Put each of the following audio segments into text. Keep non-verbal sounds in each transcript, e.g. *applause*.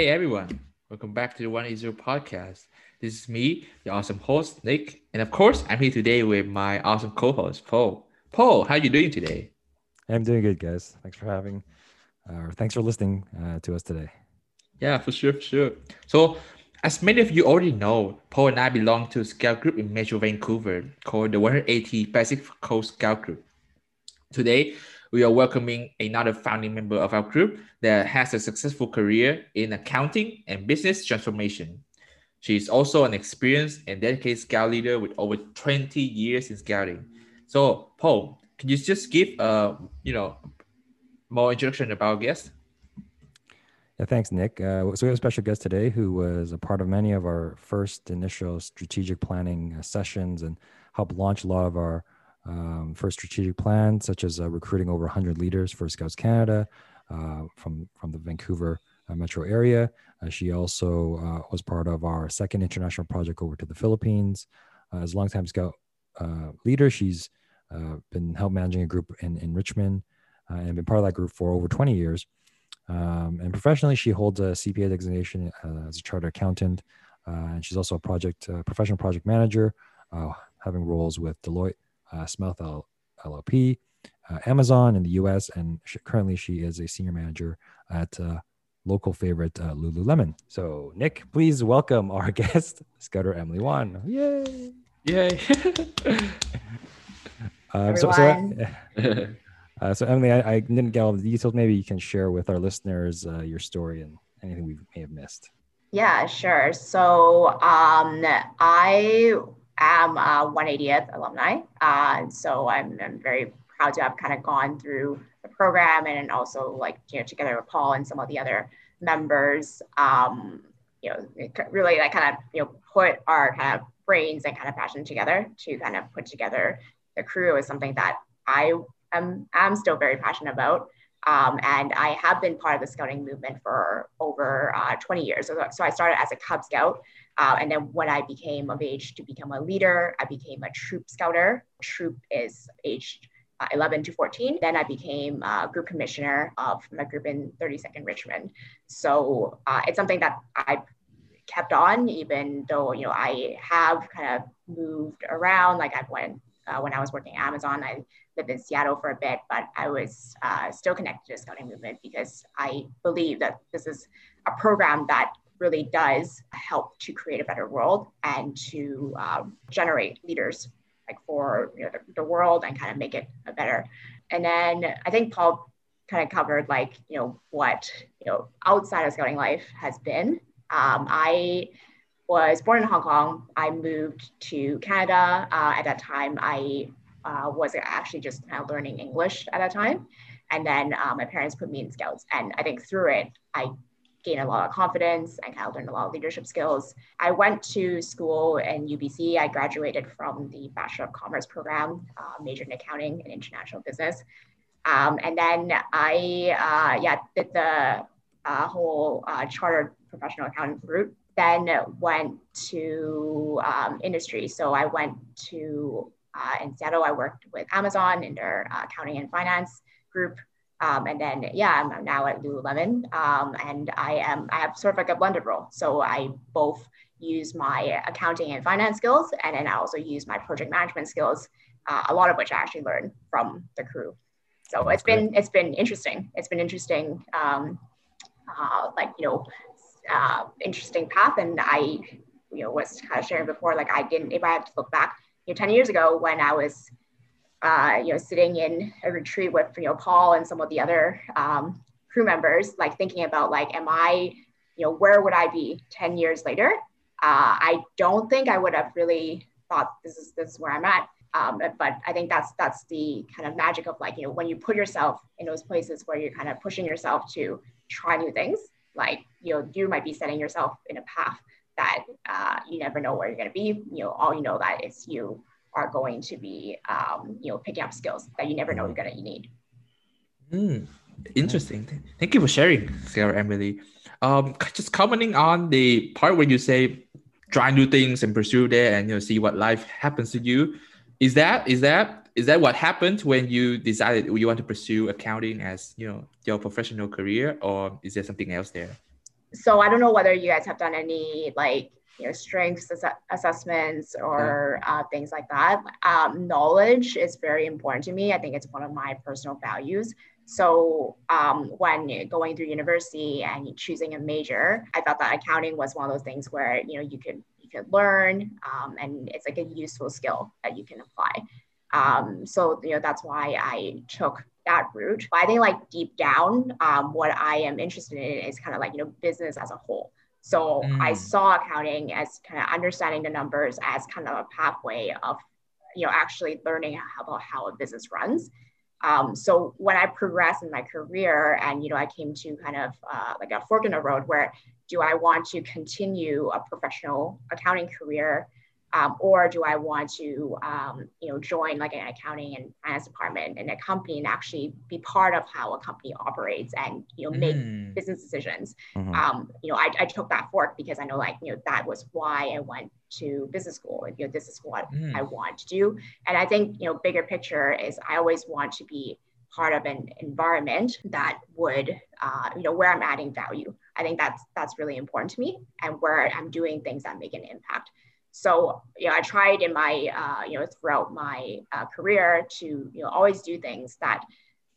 Hey everyone, welcome back to the One Zero podcast. This is me, your awesome host Nick, and of course, I'm here today with my awesome co-host Paul. Paul, how are you doing today? I'm doing good, guys. Thanks for having, uh, thanks for listening uh, to us today. Yeah, for sure, for sure. So, as many of you already know, Paul and I belong to a scout group in Metro Vancouver called the 180 Pacific Coast Scout Group. Today, we are welcoming another founding member of our group that has a successful career in accounting and business transformation. She is also an experienced and dedicated scout leader with over 20 years in scouting. So, Paul, can you just give a you know more introduction about our guest? Yeah, thanks, Nick. Uh, so we have a special guest today who was a part of many of our first initial strategic planning uh, sessions and helped launch a lot of our um, for strategic plan, such as uh, recruiting over 100 leaders for Scouts Canada uh, from, from the Vancouver uh, metro area. Uh, she also uh, was part of our second international project over to the Philippines. Uh, as a longtime Scout leader, she's been help managing a group in, in Richmond and been part of that group for over 20 years. Um, and professionally, she holds a CPA designation as a chartered accountant. and she's also a project professional project manager, having roles with Deloitte uh, Smythe LLP, uh, Amazon in the US, and she, currently she is a senior manager at uh, local favorite uh, Lululemon. So, Nick, please welcome our *laughs* guest, Scouter Emily Wan. Yay! Yay! *laughs* um, so, so, *laughs* uh, so, Emily, I, I, didn't get all the details. Maybe you can share with our listeners uh, your story and anything we may have missed. Yeah, sure. So um, I am a 180th alumni. Uh, so I'm, I'm very proud to have kind of gone through the program and also like, you know, together with Paul and some of the other members, um, you know, really like kind of, you know, put our kind of brains and kind of passion together to kind of put together the crew is something that I am, am still very passionate about. Um, and I have been part of the scouting movement for over uh, 20 years. So, so I started as a Cub Scout uh, and then when I became of age to become a leader, I became a troop scouter. Troop is aged uh, 11 to 14. Then I became a group commissioner of my group in 32nd Richmond. So uh, it's something that I kept on, even though you know I have kind of moved around. Like I've went uh, when I was working at Amazon, I lived in Seattle for a bit, but I was uh, still connected to the scouting movement because I believe that this is a program that really does help to create a better world and to um, generate leaders like for you know, the, the world and kind of make it a better. And then I think Paul kind of covered like you know what you know outside of scouting life has been. Um, I was born in Hong Kong. I moved to Canada. Uh, at that time, I uh, was actually just kind of learning English at that time. And then uh, my parents put me in scouts. And I think through it, I gained a lot of confidence and kind of learned a lot of leadership skills. I went to school in UBC. I graduated from the Bachelor of Commerce program, uh, majored in accounting and international business. Um, and then I, uh, yeah, did the uh, whole uh, chartered professional accountant route. Then went to um, industry. So I went to uh, in Seattle. I worked with Amazon in their uh, accounting and finance group. Um, and then, yeah, I'm now at Lululemon, um, and I am I have sort of like a blended role. So I both use my accounting and finance skills, and then I also use my project management skills. Uh, a lot of which I actually learned from the crew. So That's it's great. been it's been interesting. It's been interesting, um, uh, like you know, uh, interesting path. And I, you know, was kind of sharing before, like I didn't. If I have to look back, you know, ten years ago when I was uh, you know, sitting in a retreat with, you know, Paul and some of the other um, crew members, like thinking about like, am I, you know, where would I be 10 years later? Uh, I don't think I would have really thought this is, this is where I'm at. Um, but I think that's, that's the kind of magic of like, you know, when you put yourself in those places where you're kind of pushing yourself to try new things, like, you know, you might be setting yourself in a path that uh, you never know where you're going to be. You know, all you know that is you are going to be, um, you know, picking up skills that you never know you're gonna need. Mm, interesting. Thank you for sharing, Sarah Emily. Um, just commenting on the part where you say try new things and pursue that and you know see what life happens to you. Is that is that is that what happened when you decided you want to pursue accounting as you know your professional career, or is there something else there? so I don't know whether you guys have done any like you know strengths ass- assessments or uh, things like that. Um, knowledge is very important to me. I think it's one of my personal values. So um, when going through university and choosing a major, I thought that accounting was one of those things where you know you could you could learn um, and it's like a useful skill that you can apply. Um, so you know that's why I took that route. But I think like deep down, um, what I am interested in is kind of like you know business as a whole. So mm. I saw accounting as kind of understanding the numbers as kind of a pathway of you know actually learning about how a business runs. Um, so when I progressed in my career and, you know, I came to kind of uh, like a fork in the road where do I want to continue a professional accounting career um, or do I want to, um, you know, join like an accounting and finance department in a company and actually be part of how a company operates and, you know, make mm. business decisions? Mm-hmm. Um, you know, I, I took that fork because I know like, you know, that was why I went to business school. You know, this is what mm. I want to do. And I think, you know, bigger picture is I always want to be part of an environment that would, uh, you know, where I'm adding value. I think that's that's really important to me and where I'm doing things that make an impact. So, you know, I tried in my, uh, you know, throughout my uh, career to, you know, always do things that,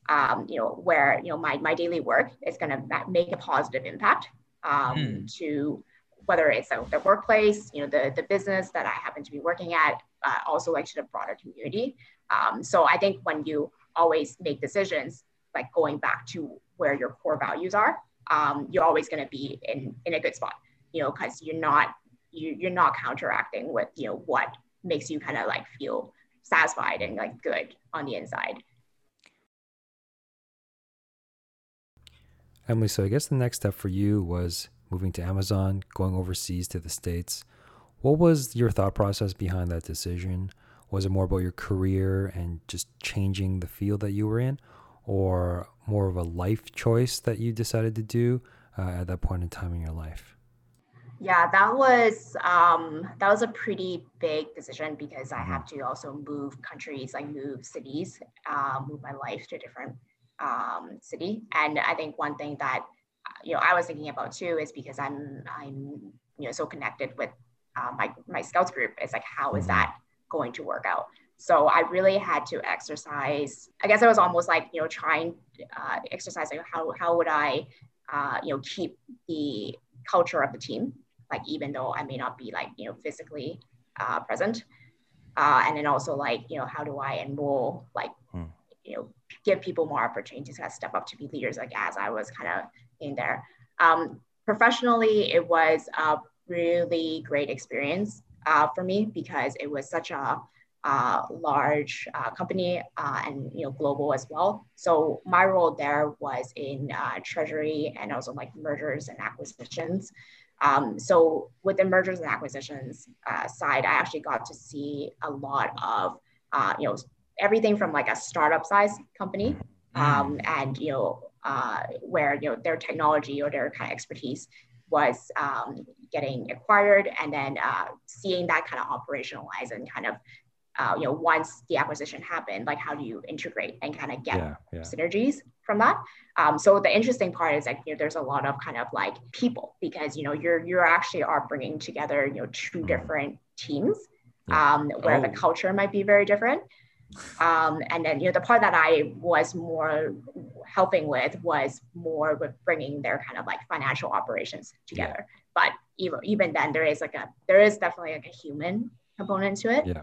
um, you know, where, you know, my, my daily work is going to make a positive impact um, mm. to whether it's the workplace, you know, the, the business that I happen to be working at, uh, also like to the broader community. Um, so I think when you always make decisions, like going back to where your core values are, um, you're always going to be in, in a good spot, you know, because you're not you, you're not counteracting with you know what makes you kind of like feel satisfied and like good on the inside. Emily so i guess the next step for you was moving to amazon going overseas to the states. What was your thought process behind that decision? Was it more about your career and just changing the field that you were in or more of a life choice that you decided to do uh, at that point in time in your life yeah, that was um, that was a pretty big decision because I have mm-hmm. to also move countries, like move cities, uh, move my life to a different um, city. And I think one thing that you know I was thinking about too is because I'm I'm you know so connected with uh, my my scouts group. It's like how is mm-hmm. that going to work out? So I really had to exercise. I guess I was almost like you know trying uh, exercise like how how would I uh, you know keep the culture of the team like even though I may not be like, you know, physically uh, present. Uh, and then also like, you know, how do I enroll, like, hmm. you know, give people more opportunities to kind of step up to be leaders, like as I was kind of in there. Um, professionally, it was a really great experience uh, for me because it was such a uh, large uh, company uh, and you know global as well. So my role there was in uh, treasury and also like mergers and acquisitions. Um, so with the mergers and acquisitions uh, side, I actually got to see a lot of, uh, you know, everything from like a startup size company mm. um, and, you know, uh, where, you know, their technology or their kind of expertise was um, getting acquired and then uh, seeing that kind of operationalize and kind of uh, you know, once the acquisition happened, like how do you integrate and kind of get yeah, yeah. synergies from that? Um, so the interesting part is like you know, there's a lot of kind of like people because you know you're you're actually are bringing together you know two mm-hmm. different teams um, where oh. the culture might be very different. Um, and then you know the part that I was more helping with was more with bringing their kind of like financial operations together. Yeah. But even even then, there is like a there is definitely like a human component to it. Yeah.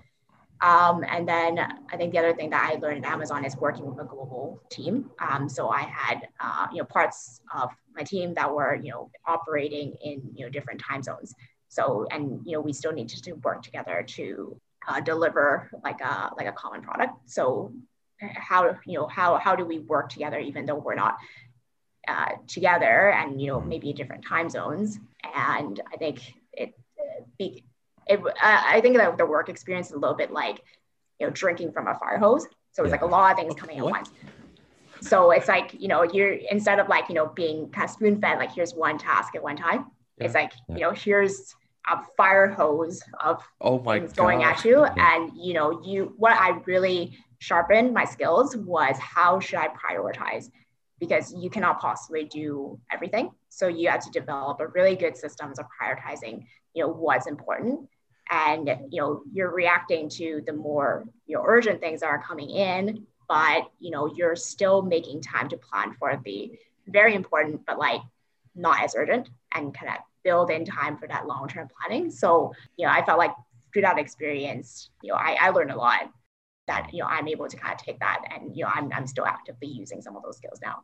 Um, and then I think the other thing that I learned at Amazon is working with a global team. Um, so I had, uh, you know, parts of my team that were, you know, operating in, you know, different time zones. So, and, you know, we still needed to work together to uh, deliver like a, like a common product. So how, you know, how, how do we work together, even though we're not uh, together and, you know, maybe in different time zones. And I think it, be, it, I think that the work experience is a little bit like, you know, drinking from a fire hose. So it's yeah. like a lot of things coming at once. So it's like, you know, you're instead of like, you know, being kind of spoon fed, like here's one task at one time. Yeah. It's like, yeah. you know, here's a fire hose of oh my things going at you. And, you know, you, what I really sharpened my skills was how should I prioritize because you cannot possibly do everything. So you have to develop a really good systems of prioritizing, you know, what's important. And you know, you're reacting to the more you know urgent things that are coming in, but you know, you're still making time to plan for the very important, but like not as urgent and kind of build in time for that long-term planning. So, you know, I felt like through that experience, you know, I, I learned a lot that, you know, I'm able to kind of take that and, you know, I'm, I'm still actively using some of those skills now.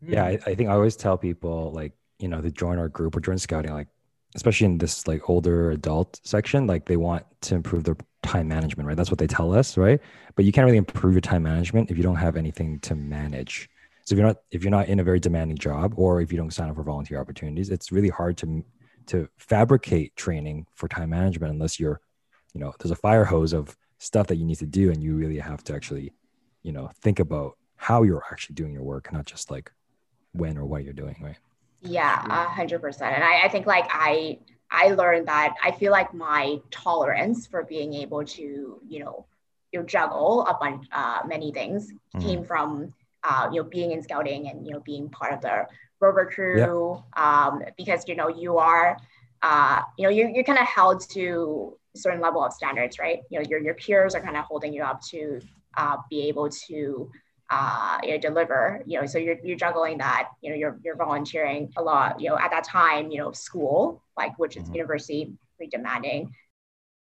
Yeah. I, I think I always tell people like, you know, to join our group or join scouting, like, especially in this like older adult section, like they want to improve their time management, right? That's what they tell us, right? But you can't really improve your time management if you don't have anything to manage. So if you're not if you're not in a very demanding job or if you don't sign up for volunteer opportunities, it's really hard to to fabricate training for time management unless you're, you know, there's a fire hose of stuff that you need to do and you really have to actually, you know, think about how you're actually doing your work, not just like when or what you're doing, right? Yeah, a hundred percent. And I, I think like I I learned that I feel like my tolerance for being able to, you know, you know, juggle a bunch uh, many things mm. came from uh, you know being in scouting and you know being part of the rover crew um, because you know you are uh, you know you're, you're kind of held to a certain level of standards right you know your, your peers are kind of holding you up to uh, be able to uh, you know, deliver, you know, so you're, you're juggling that, you know, you're, you're volunteering a lot, you know, at that time, you know, school, like, which is mm-hmm. university, pretty demanding.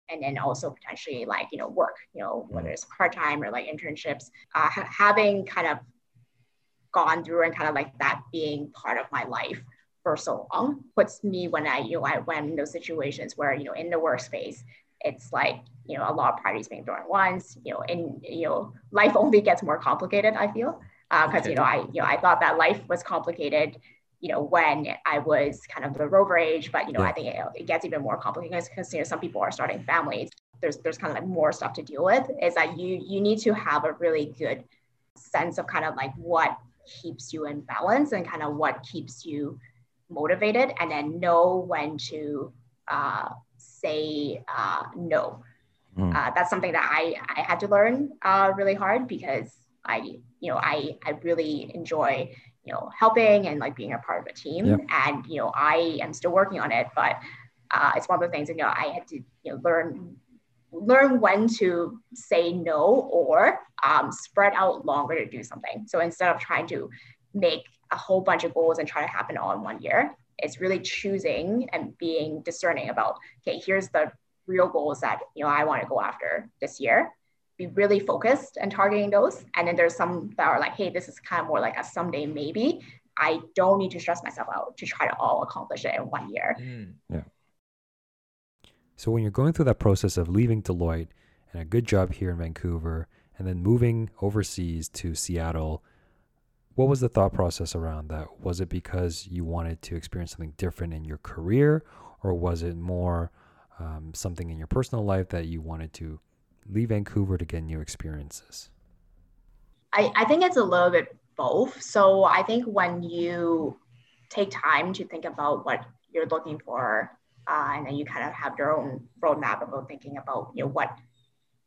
And then also potentially like, you know, work, you know, whether mm-hmm. it's part-time or like internships, uh, ha- having kind of gone through and kind of like that being part of my life for so long puts me when I, you know, I went in those situations where, you know, in the workspace, it's like, you know, a lot of parties being thrown at once, you know, and, you know, life only gets more complicated, I feel. Because, uh, you know, I, you know, I thought that life was complicated, you know, when I was kind of the rover age, but, you know, yeah. I think it, it gets even more complicated because, you know, some people are starting families. There's, there's kind of like more stuff to deal with is that you, you need to have a really good sense of kind of like what keeps you in balance and kind of what keeps you motivated and then know when to uh, say uh, no mm. uh, that's something that i i had to learn uh, really hard because i you know i i really enjoy you know helping and like being a part of a team yep. and you know i am still working on it but uh, it's one of the things you know i had to you know learn learn when to say no or um, spread out longer to do something. So instead of trying to make a whole bunch of goals and try to happen all in one year, it's really choosing and being discerning about, okay, here's the real goals that you know I want to go after this year. Be really focused and targeting those. And then there's some that are like, hey, this is kind of more like a someday maybe. I don't need to stress myself out to try to all accomplish it in one year. Mm. Yeah. So when you're going through that process of leaving Deloitte and a good job here in Vancouver and then moving overseas to Seattle, what was the thought process around that? Was it because you wanted to experience something different in your career, or was it more um, something in your personal life that you wanted to leave Vancouver to get new experiences? I, I think it's a little bit both. So I think when you take time to think about what you're looking for uh, and then you kind of have your own roadmap about thinking about you know what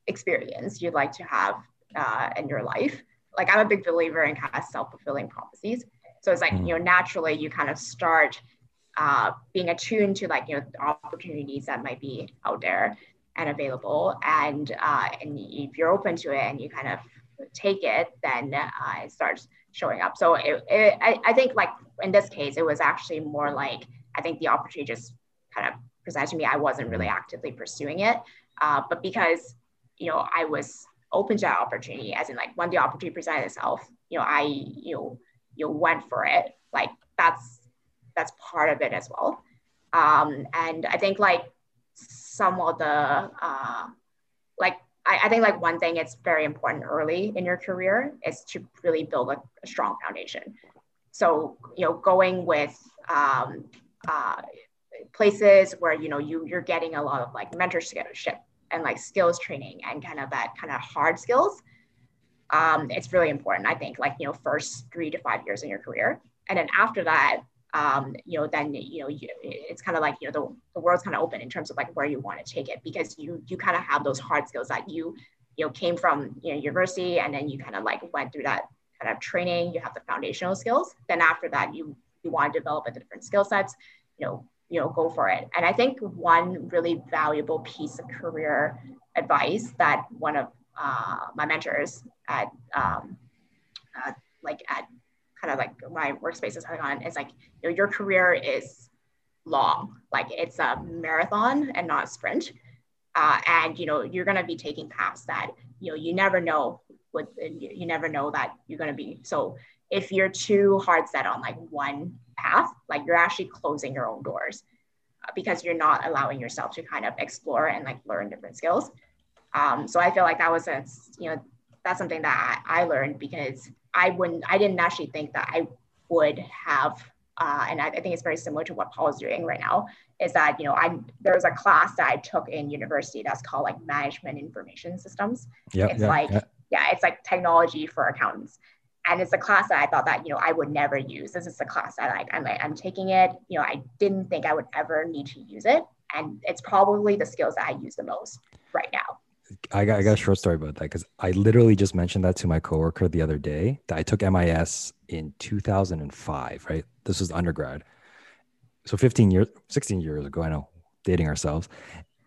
experience you'd like to have uh, in your life. Like I'm a big believer in kind of self-fulfilling prophecies. So it's like, mm-hmm. you know, naturally you kind of start uh, being attuned to like, you know, opportunities that might be out there and available. And, uh, and if you're open to it and you kind of take it, then uh, it starts showing up. So it, it, I, I think like in this case, it was actually more like, I think the opportunity just kind of presented to me. I wasn't really actively pursuing it. Uh, but because you know, I was open that opportunity, as in like when the opportunity presented itself, you know, I you know, you went for it. Like that's that's part of it as well. Um, and I think like some of the uh, like I, I, think like one thing it's very important early in your career is to really build a, a strong foundation. So you know, going with um, uh, places where you know you you're getting a lot of like mentorship and like skills training and kind of that kind of hard skills um, it's really important i think like you know first three to five years in your career and then after that um, you know then you know you, it's kind of like you know the, the world's kind of open in terms of like where you want to take it because you you kind of have those hard skills that you you know came from you know university and then you kind of like went through that kind of training, you have the foundational skills. Then after that, you you want to develop a different skill sets, you know, you know, go for it. And I think one really valuable piece of career advice that one of uh, my mentors at um, uh, like at kind of like my workspaces have gone is like you know, your career is long. Like it's a marathon and not a sprint. Uh, and you know you're going to be taking paths that you know you never know what you never know that you're going to be. So if you're too hard set on like one path like you're actually closing your own doors uh, because you're not allowing yourself to kind of explore and like learn different skills um, so i feel like that was a you know that's something that I, I learned because i wouldn't i didn't actually think that i would have uh, and I, I, think it's very similar to what Paul is doing right now, is that, you know, I there was a class that I took in university that's called like management information systems. Yeah. It's yep, like, yep. yeah, it's like technology for accountants. And it's a class that I thought that, you know, I would never use. This is a class I like, I'm, like I'm taking it, you know, I didn't think I would ever need to use it. And it's probably the skills that I use the most right now. I got, I got a short story about that because I literally just mentioned that to my coworker the other day that I took MIS in 2005, right? This was undergrad. So 15 years, 16 years ago, I know, dating ourselves.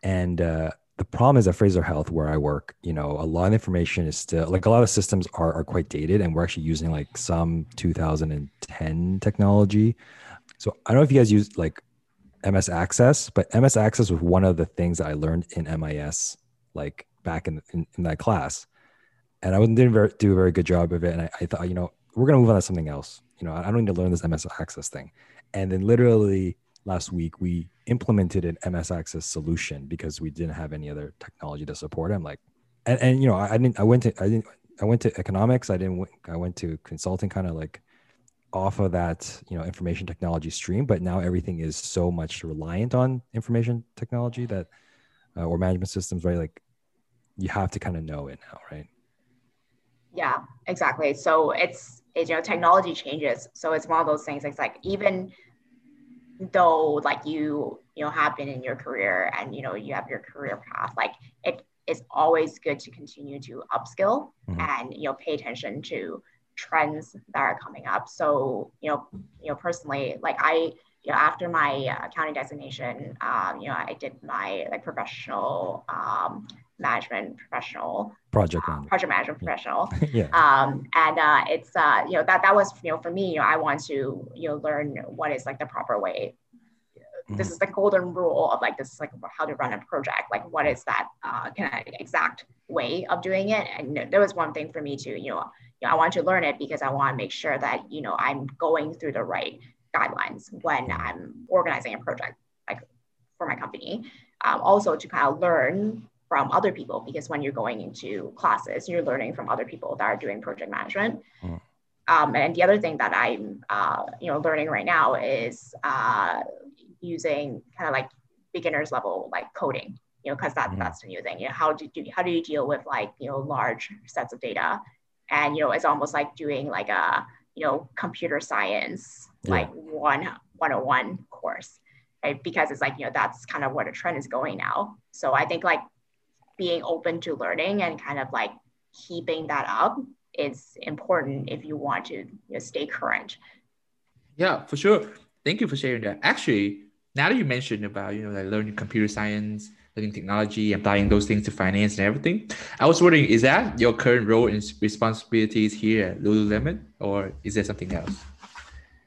And uh, the problem is at Fraser Health, where I work, you know, a lot of information is still like a lot of systems are, are quite dated and we're actually using like some 2010 technology. So I don't know if you guys use like MS Access, but MS Access was one of the things that I learned in MIS, like back in, in, in that class. And I didn't very, do a very good job of it. And I, I thought, you know, we're going to move on to something else. You know, I don't need to learn this MS Access thing. And then literally last week, we implemented an MS Access solution because we didn't have any other technology to support. I'm like, and, and you know, I, I didn't, I went to, I didn't, I went to economics. I didn't, I went to consulting kind of like off of that, you know, information technology stream, but now everything is so much reliant on information technology that, uh, or management systems, right? Like you have to kind of know it now, right? Yeah, exactly. So it's, it's, you know, technology changes. So it's one of those things. It's like, even though like you, you know, have been in your career and, you know, you have your career path, like it is always good to continue to upskill mm-hmm. and, you know, pay attention to trends that are coming up. So, you know, you know, personally, like I, you know, after my uh, accounting designation, um, you know, I did my like professional um, management professional project uh, project management professional. *laughs* Yeah. Um and uh it's uh you know that that was you know for me you know i want to you know learn what is like the proper way. Mm-hmm. this is the golden rule of like this is like how to run a project. Like what is that uh kind of exact way of doing it? And there was one thing for me to you know, you know i want to learn it because i want to make sure that you know i'm going through the right guidelines when mm-hmm. i'm organizing a project like for my company. Um, also to kind of learn from other people because when you're going into classes, you're learning from other people that are doing project management. Mm. Um, and the other thing that I'm, uh, you know, learning right now is uh, using kind of like beginners level like coding, you know, because that, mm. that's the new thing. You know, how do you how do you deal with like you know large sets of data, and you know, it's almost like doing like a you know computer science yeah. like one 101 course, right? Because it's like you know that's kind of what a trend is going now. So I think like being open to learning and kind of like keeping that up is important if you want to you know, stay current. Yeah, for sure. Thank you for sharing that. Actually, now that you mentioned about you know like learning computer science, learning technology, applying those things to finance and everything, I was wondering, is that your current role and responsibilities here at Lululemon, or is there something else?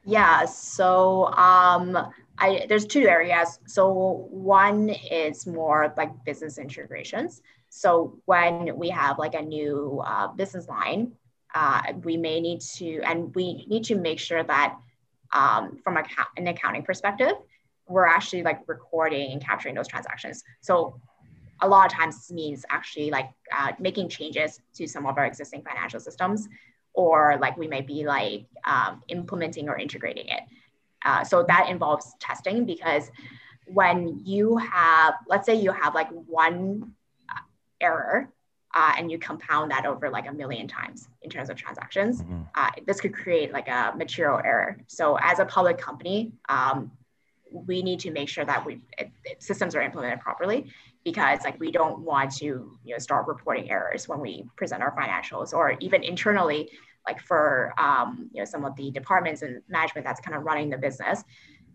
Yeah. So um, I, there's two areas. So one is more like business integrations. So when we have like a new uh, business line, uh, we may need to, and we need to make sure that um, from a, an accounting perspective, we're actually like recording and capturing those transactions. So a lot of times this means actually like uh, making changes to some of our existing financial systems, or like we may be like um, implementing or integrating it. Uh, so that involves testing because when you have, let's say you have like one uh, error uh, and you compound that over like a million times in terms of transactions, mm-hmm. uh, this could create like a material error. So as a public company, um, we need to make sure that we it, it, systems are implemented properly because like we don't want to you know start reporting errors when we present our financials or even internally like for um, you know some of the departments and management that's kind of running the business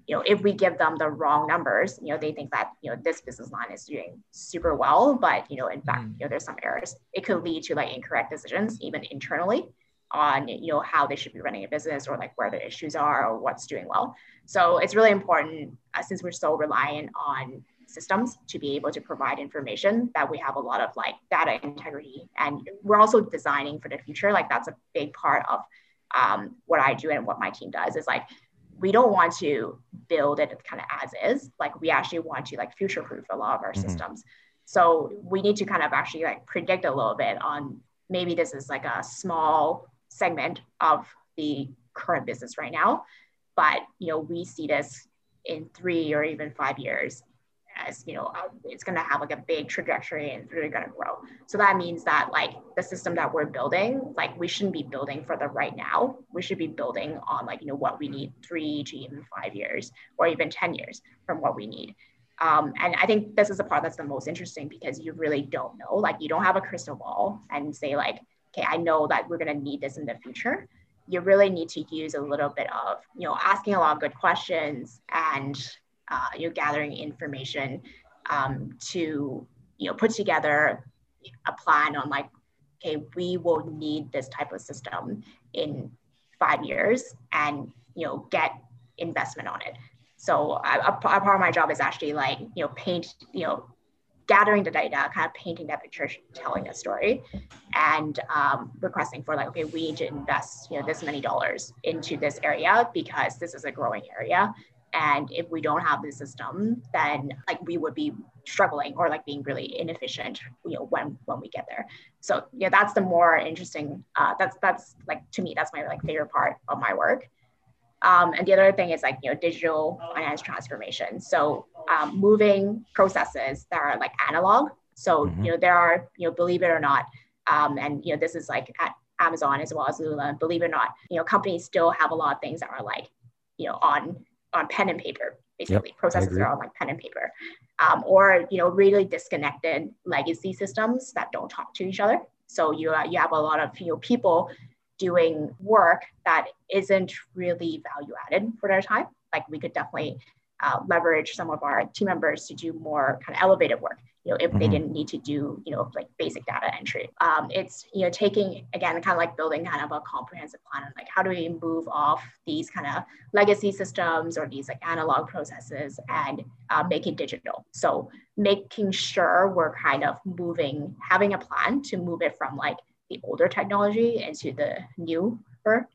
you know if we give them the wrong numbers you know they think that you know this business line is doing super well but you know in fact mm. you know there's some errors it could lead to like incorrect decisions even internally on you know how they should be running a business or like where the issues are or what's doing well so it's really important uh, since we're so reliant on systems to be able to provide information that we have a lot of like data integrity. And we're also designing for the future. Like that's a big part of um, what i do and what my team does is like we don't want to build it kind of as is. Like we actually want to like future proof a lot of our mm-hmm. systems. So we need to kind of actually like predict a little bit on maybe this is like a small segment of the current business right now. But you know we see this in three or even five years as you know uh, it's going to have like a big trajectory and it's really going to grow. So that means that like the system that we're building like we shouldn't be building for the right now. We should be building on like you know what we need three to even five years or even 10 years from what we need. Um, and i think this is the part that's the most interesting because you really don't know. Like you don't have a crystal ball and say like okay i know that we're going to need this in the future. You really need to use a little bit of you know asking a lot of good questions and uh, you know, gathering information um, to you know put together a plan on like okay we will need this type of system in five years and you know get investment on it. So a, a part of my job is actually like you know paint you know gathering the data kind of painting that picture telling a story and um, requesting for like okay we need to invest you know this many dollars into this area because this is a growing area and if we don't have the system then like we would be struggling or like being really inefficient you know when when we get there. So yeah that's the more interesting uh, that's that's like to me that's my like favorite part of my work. Um, and the other thing is like you know digital finance transformation. So um, moving processes that are like analog. So mm-hmm. you know there are you know believe it or not um, and you know this is like at amazon as well as lula believe it or not you know companies still have a lot of things that are like you know on on pen and paper basically. Yep, processes are on like pen and paper. Um, or you know really disconnected legacy systems that don't talk to each other. So you, uh, you have a lot of you know people doing work that isn't really value added for their time. Like we could definitely uh, leverage some of our team members to do more kind of elevated work you know if mm-hmm. they didn't need to do you know like basic data entry um, it's you know taking again kind of like building kind of a comprehensive plan like how do we move off these kind of legacy systems or these like analog processes and uh, make it digital so making sure we're kind of moving having a plan to move it from like the older technology into the newer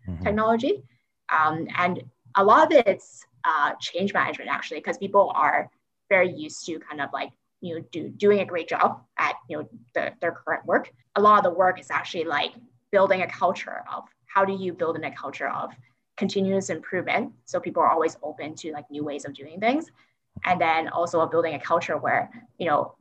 mm-hmm. technology um, and a lot of it's uh, change management actually because people are very used to kind of like you know do doing a great job at you know the, their current work. A lot of the work is actually like building a culture of how do you build in a culture of continuous improvement? So people are always open to like new ways of doing things. And then also building a culture where you know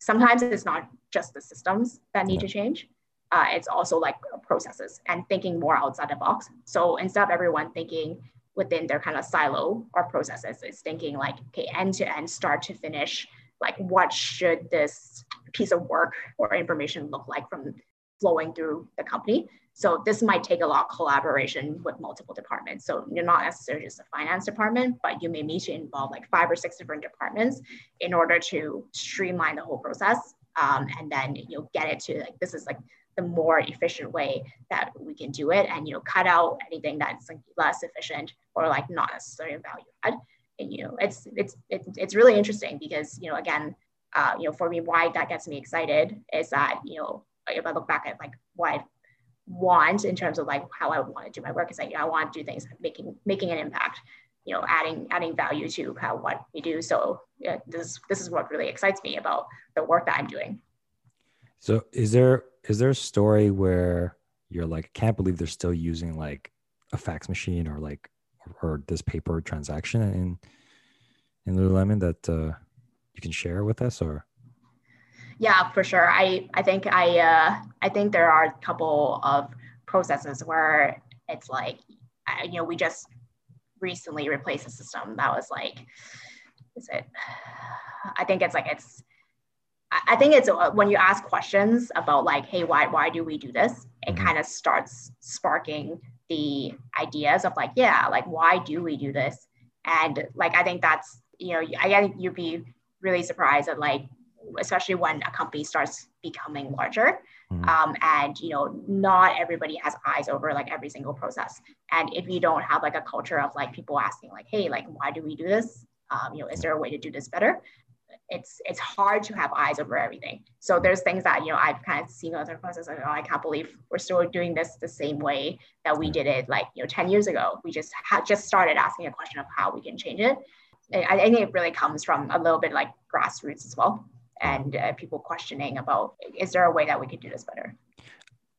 sometimes it's not just the systems that need to change uh, it's also like processes and thinking more outside the box. So instead of everyone thinking within their kind of silo or processes it's thinking like okay end to end start to finish like what should this piece of work or information look like from flowing through the company. So this might take a lot of collaboration with multiple departments. So you're not necessarily just a finance department, but you may need to involve like five or six different departments in order to streamline the whole process. Um, and then you'll get it to like this is like the more efficient way that we can do it, and you know cut out anything that's like less efficient or like not necessarily value add and, you know, it's, it's, it's, really interesting because, you know, again, uh, you know, for me, why that gets me excited is that, you know, if I look back at like what I want in terms of like how I want to do my work is like, you know, I want to do things making, making an impact, you know, adding, adding value to of what we do. So yeah, this, this is what really excites me about the work that I'm doing. So is there, is there a story where you're like, can't believe they're still using like a fax machine or like or this paper transaction in in Lululemon that uh, you can share with us or? Yeah, for sure. I I think I uh, I think there are a couple of processes where it's like you know we just recently replaced a system that was like is it I think it's like it's I think it's uh, when you ask questions about like, hey, why why do we do this? it mm-hmm. kind of starts sparking the ideas of like, yeah, like why do we do this? And like I think that's you know I think you'd be really surprised at like especially when a company starts becoming larger mm-hmm. um, and you know not everybody has eyes over like every single process and if you don't have like a culture of like people asking like hey like why do we do this um, you know is there a way to do this better it's it's hard to have eyes over everything. So there's things that you know i've kind of seen other processes like oh i can't believe we're still doing this the same way that we did it like you know 10 years ago. We just had just started asking a question of how we can change it. I think it really comes from a little bit like grassroots as well and uh, people questioning about is there a way that we could do this better?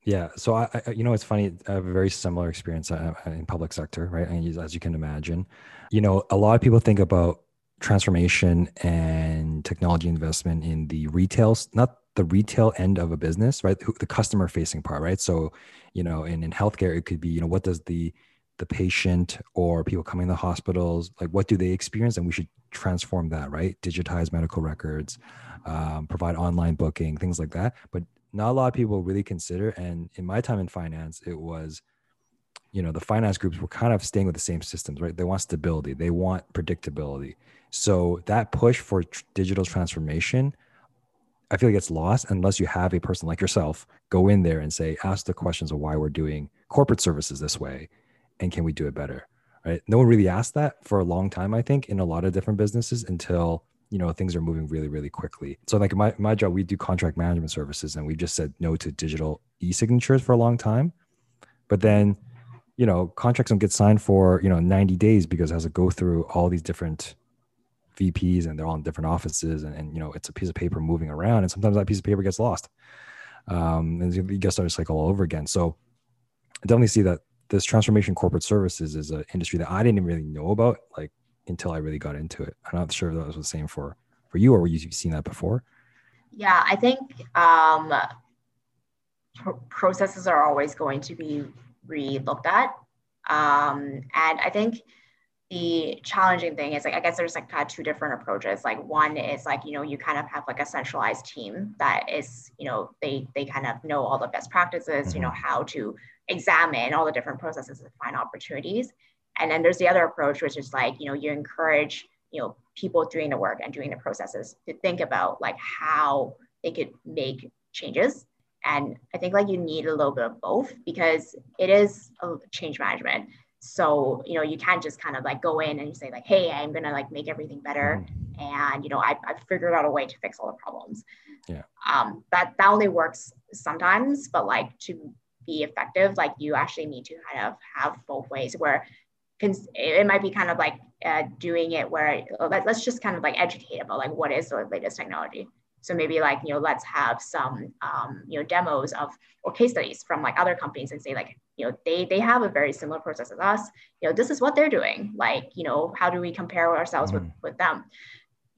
Yeah. So i, I you know it's funny i have a very similar experience uh, uh, in public sector right? And as you can imagine you know a lot of people think about transformation and technology investment in the retail not the retail end of a business right the customer facing part right so you know in, in healthcare it could be you know what does the the patient or people coming to hospitals like what do they experience and we should transform that right digitize medical records um, provide online booking, things like that. But not a lot of people really consider. And in my time in finance, it was, you know, the finance groups were kind of staying with the same systems, right? They want stability, they want predictability. So that push for tr- digital transformation, I feel like it's lost unless you have a person like yourself go in there and say, ask the questions of why we're doing corporate services this way and can we do it better? Right. No one really asked that for a long time, I think, in a lot of different businesses until you know things are moving really really quickly so like my, my job we do contract management services and we just said no to digital e-signatures for a long time but then you know contracts don't get signed for you know 90 days because it has to go through all these different vps and they're all in different offices and, and you know it's a piece of paper moving around and sometimes that piece of paper gets lost um, and you get start to cycle all over again so i definitely see that this transformation corporate services is an industry that i didn't really know about like until I really got into it. I'm not sure if that was the same for for you or were you seen that before? Yeah, I think um, processes are always going to be re-looked at, um, and I think the challenging thing is like I guess there's like kind of two different approaches. Like one is like you know you kind of have like a centralized team that is you know they they kind of know all the best practices, mm-hmm. you know how to examine all the different processes and find opportunities. And then there's the other approach, which is like, you know, you encourage, you know, people doing the work and doing the processes to think about like how they could make changes. And I think like you need a little bit of both because it is a change management. So, you know, you can't just kind of like go in and say like, hey, I'm gonna like make everything better. Mm-hmm. And, you know, I, I've figured out a way to fix all the problems. Yeah. Um, that that only works sometimes, but like to be effective, like you actually need to kind of have both ways where it might be kind of like uh, doing it where let, us just kind of like educate about like what is the latest technology so maybe like you know let's have some um, you know demos of or case studies from like other companies and say like you know they they have a very similar process as us you know this is what they're doing like you know how do we compare ourselves mm. with with them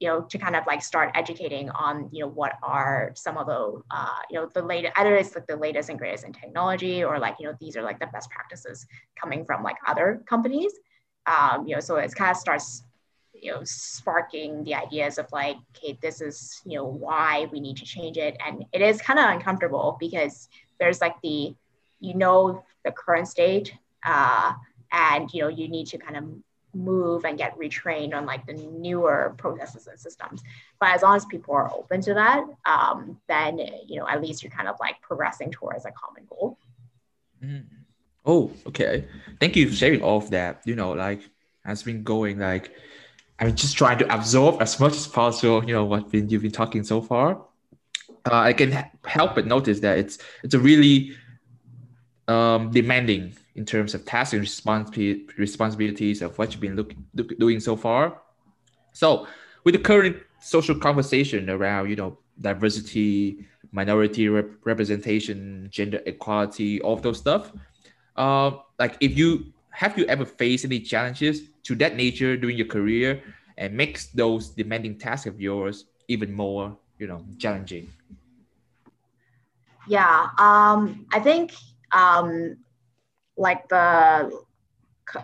you know, to kind of like start educating on, you know, what are some of the, uh, you know, the latest, either it's like the latest and greatest in technology or like, you know, these are like the best practices coming from like other companies. Um, you know, so it kind of starts, you know, sparking the ideas of like, okay, this is, you know, why we need to change it. And it is kind of uncomfortable because there's like the, you know, the current state, uh, and, you know, you need to kind of move and get retrained on like the newer processes and systems. But as long as people are open to that, um, then you know at least you're kind of like progressing towards a common goal. Mm. Oh, okay. Thank you for sharing all of that. You know, like has been going like I'm just trying to absorb as much as possible. You know what been, you've been talking so far. Uh, I can help but notice that it's it's a really um, demanding in terms of tasks and responsi- responsibilities of what you've been look, look, doing so far. So, with the current social conversation around, you know, diversity, minority rep- representation, gender equality, all of those stuff, uh, like if you have you ever faced any challenges to that nature during your career and makes those demanding tasks of yours even more, you know, challenging? Yeah, um, I think um, like the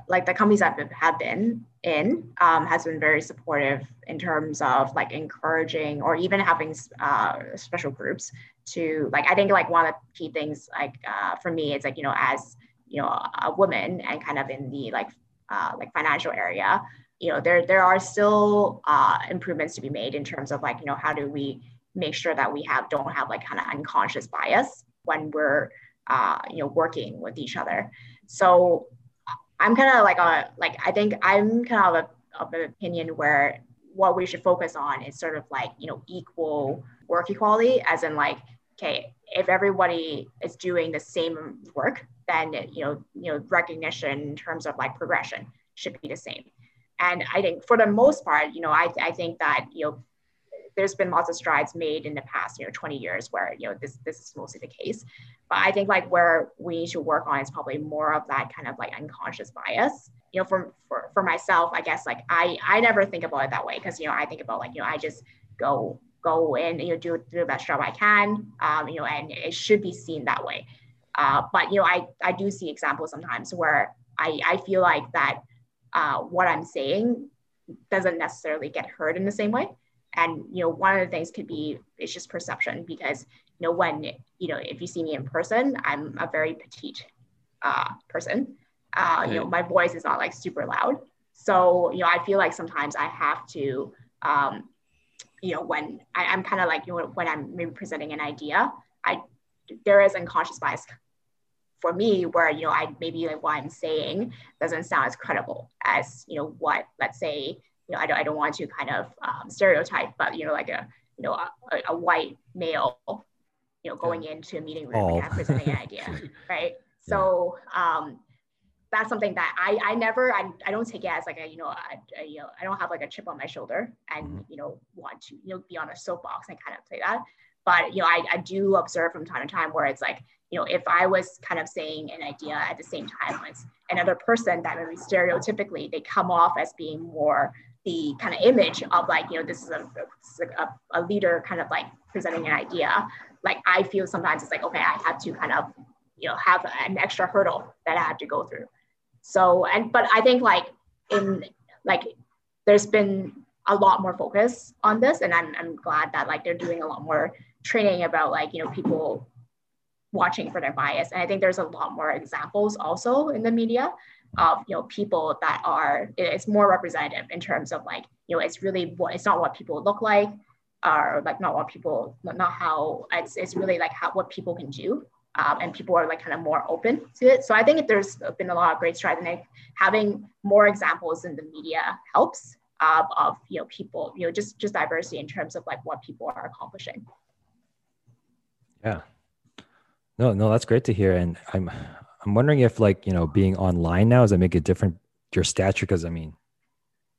like the companies I've have been, in um, has been very supportive in terms of like encouraging or even having uh, special groups to like i think like one of the key things like uh, for me it's like you know as you know a woman and kind of in the like uh, like financial area you know there there are still uh, improvements to be made in terms of like you know how do we make sure that we have don't have like kind of unconscious bias when we're uh, you know working with each other. So i'm kind of like a like i think i'm kind of a, of an opinion where what we should focus on is sort of like you know equal work equality as in like okay if everybody is doing the same work then you know you know recognition in terms of like progression should be the same and i think for the most part you know i, I think that you know there's been lots of strides made in the past you know 20 years where you know this this is mostly the case but i think like where we need to work on is probably more of that kind of like unconscious bias you know for for, for myself i guess like i i never think about it that way because you know i think about like you know i just go go in you know do, do the best job i can um, you know and it should be seen that way uh, but you know i i do see examples sometimes where i i feel like that uh, what i'm saying doesn't necessarily get heard in the same way. And you know one of the things could be it's just perception because you know when you know if you see me in person i'm a very petite uh, person. Uh, you know my voice is not like super loud. So you know i feel like sometimes i have to um, you know when I, i'm kind of like you know when i'm maybe presenting an idea i there is unconscious bias for me where you know i maybe like what i'm saying doesn't sound as credible as you know what let's say you know, I don't, I don't want to kind of um, stereotype, but you know, like a you know a, a white male, you know, going yeah. into a meeting room and presenting an idea, right? Yeah. So um, that's something that I I never I, I don't take it as like a you know a, a, you know I don't have like a chip on my shoulder and mm-hmm. you know want to you know be on a soapbox and kind of say that, but you know I, I do observe from time to time where it's like you know if I was kind of saying an idea at the same time as another person that maybe stereotypically they come off as being more the kind of image of like, you know, this is a, a, a leader kind of like presenting an idea. Like I feel sometimes it's like, okay, I have to kind of, you know, have an extra hurdle that I have to go through. So, and, but I think like in, like, there's been a lot more focus on this and I'm, I'm glad that like they're doing a lot more training about like, you know, people watching for their bias. And I think there's a lot more examples also in the media of you know people that are it's more representative in terms of like you know it's really what it's not what people look like or like not what people not how it's, it's really like how what people can do um, and people are like kind of more open to it so i think there's been a lot of great strides and having more examples in the media helps uh, of you know people you know just just diversity in terms of like what people are accomplishing yeah no no that's great to hear and i'm I'm wondering if like, you know, being online now, does it make it different your stature? Because I mean,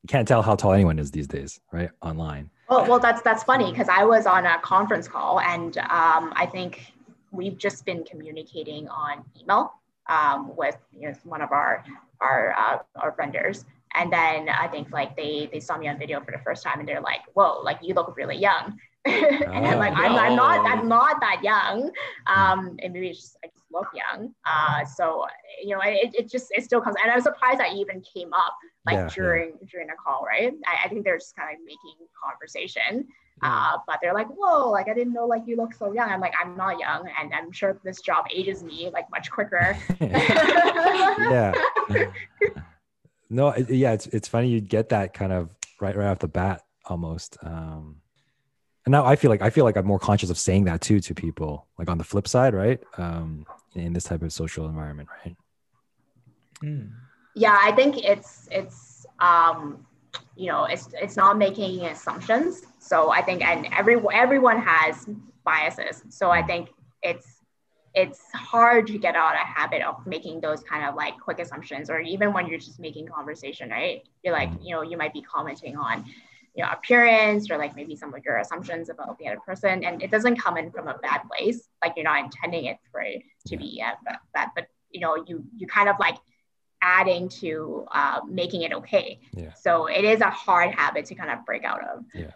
you can't tell how tall anyone is these days, right? Online. Well, well, that's that's funny because I was on a conference call and um, I think we've just been communicating on email um, with you know, one of our our uh, our vendors, and then I think like they they saw me on video for the first time and they're like, "Whoa, like you look really young," *laughs* and oh, I'm like. I'm, I'm not I'm not that young, um, and maybe it's just I just look young. Uh, so you know, it, it just it still comes, and I'm surprised that even came up like yeah, during yeah. during a call, right? I, I think they're just kind of making conversation. Uh, but they're like, whoa, like I didn't know like you look so young. I'm like, I'm not young, and I'm sure this job ages me like much quicker. *laughs* yeah. No, yeah, it's it's funny you get that kind of right right off the bat almost. Um, and now I feel like I feel like I'm more conscious of saying that too to people. Like on the flip side, right? Um, in this type of social environment, right? Mm. Yeah, I think it's it's um, you know it's it's not making assumptions. So I think and every everyone has biases. So I think it's it's hard to get out of habit of making those kind of like quick assumptions or even when you're just making conversation right you're like mm. you know you might be commenting on you know appearance or like maybe some of your assumptions about the other person and it doesn't come in from a bad place like you're not intending it for it to be uh, bad but you know you you kind of like adding to uh, making it okay yeah. so it is a hard habit to kind of break out of yeah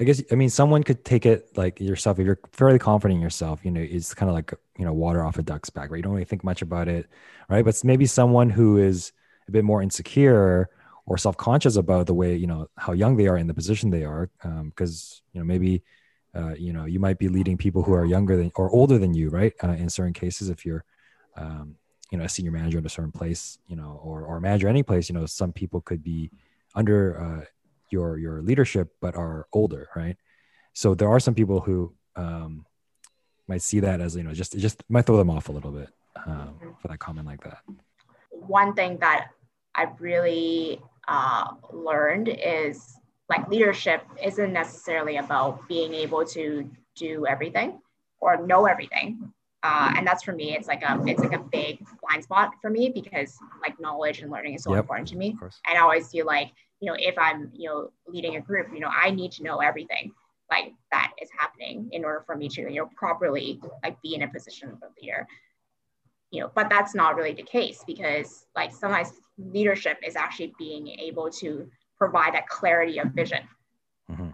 I guess I mean someone could take it like yourself if you're fairly confident in yourself. You know, it's kind of like you know water off a duck's back, right? You don't really think much about it, right? But maybe someone who is a bit more insecure or self-conscious about the way you know how young they are in the position they are because um, you know maybe uh, you know you might be leading people who are younger than or older than you right? Uh, in certain cases if you're um, you know a senior manager in a certain place you know or or manager any place you know some people could be under uh, your your leadership but are older right? So there are some people who um, might see that as you know just just might throw them off a little bit um, for that comment like that. One thing that i've really uh, learned is like leadership isn't necessarily about being able to do everything or know everything. Uh, and that's for me it's like a it's like a big blind spot for me because like knowledge and learning is so yep, important to me. and i always feel like you know if i'm you know leading a group you know i need to know everything like that is happening in order for me to you know properly like be in a position of a leader you know but that's not really the case because like sometimes leadership is actually being able to provide that clarity of vision mm-hmm.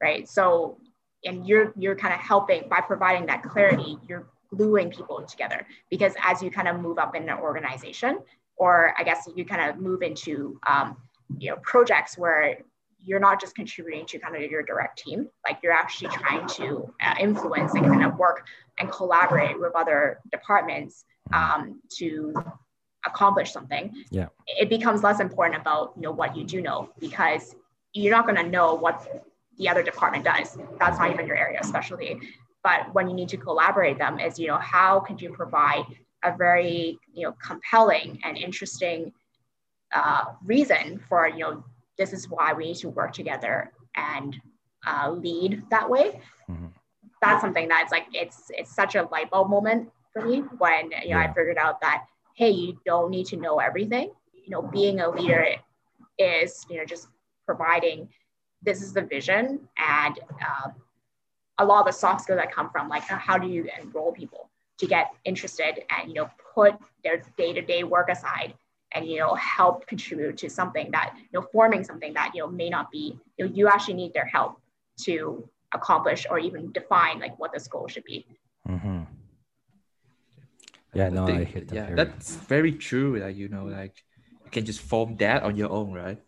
right so and you're you're kind of helping by providing that clarity you're gluing people together because as you kind of move up in an organization or i guess you kind of move into um, you know projects where you're not just contributing to kind of your direct team like you're actually trying to uh, influence and kind of work and collaborate with other departments um, to accomplish something. Yeah. It becomes less important about you know what you do know because you're not going to know what the other department does. That's not even your area of specialty. But when you need to collaborate them is you know how could you provide a very you know compelling and interesting uh, reason for you know this is why we need to work together and uh, lead that way mm-hmm. that's something that's like it's it's such a light bulb moment for me when you know yeah. i figured out that hey you don't need to know everything you know being a leader is you know just providing this is the vision and um, a lot of the soft skills that come from like how do you enroll people to get interested and you know put their day-to-day work aside and you know help contribute to something that you know forming something that you know may not be you know you actually need their help to accomplish or even define like what this goal should be mm-hmm. yeah no I, think, I hit that yeah that's very true that you know like you can just form that on your own right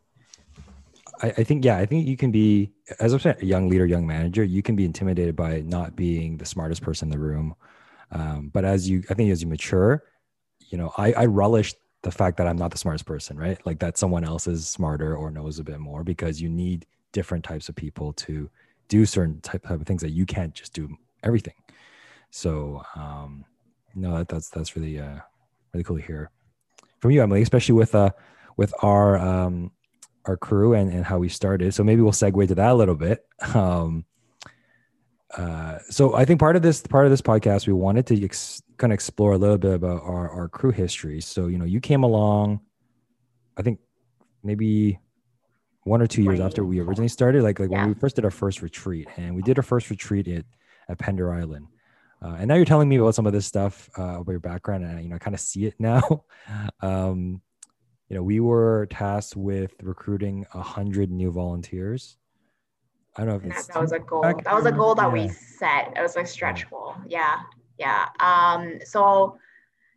I, I think yeah, I think you can be as I'm saying, a young leader, young manager, you can be intimidated by not being the smartest person in the room. Um, but as you, I think as you mature, you know, I, I relish the fact that I'm not the smartest person, right? Like that someone else is smarter or knows a bit more because you need different types of people to do certain type of things that you can't just do everything. So, um, no, that, that's, that's really, uh, really cool to hear from you, Emily, especially with, uh, with our, um, our crew and, and how we started. So maybe we'll segue to that a little bit. Um, uh, so I think part of this part of this podcast we wanted to ex- kind of explore a little bit about our, our crew history. So you know, you came along, I think maybe one or two years after we originally started, like like yeah. when we first did our first retreat, and we did our first retreat at at Pender Island. Uh, and now you're telling me about some of this stuff uh, about your background, and you know, I kind of see it *laughs* now. um, you know, we were tasked with recruiting a hundred new volunteers. I don't know if that, that was a goal. That was a goal that yeah. we set. It was a stretch goal. Yeah. Yeah. Um, so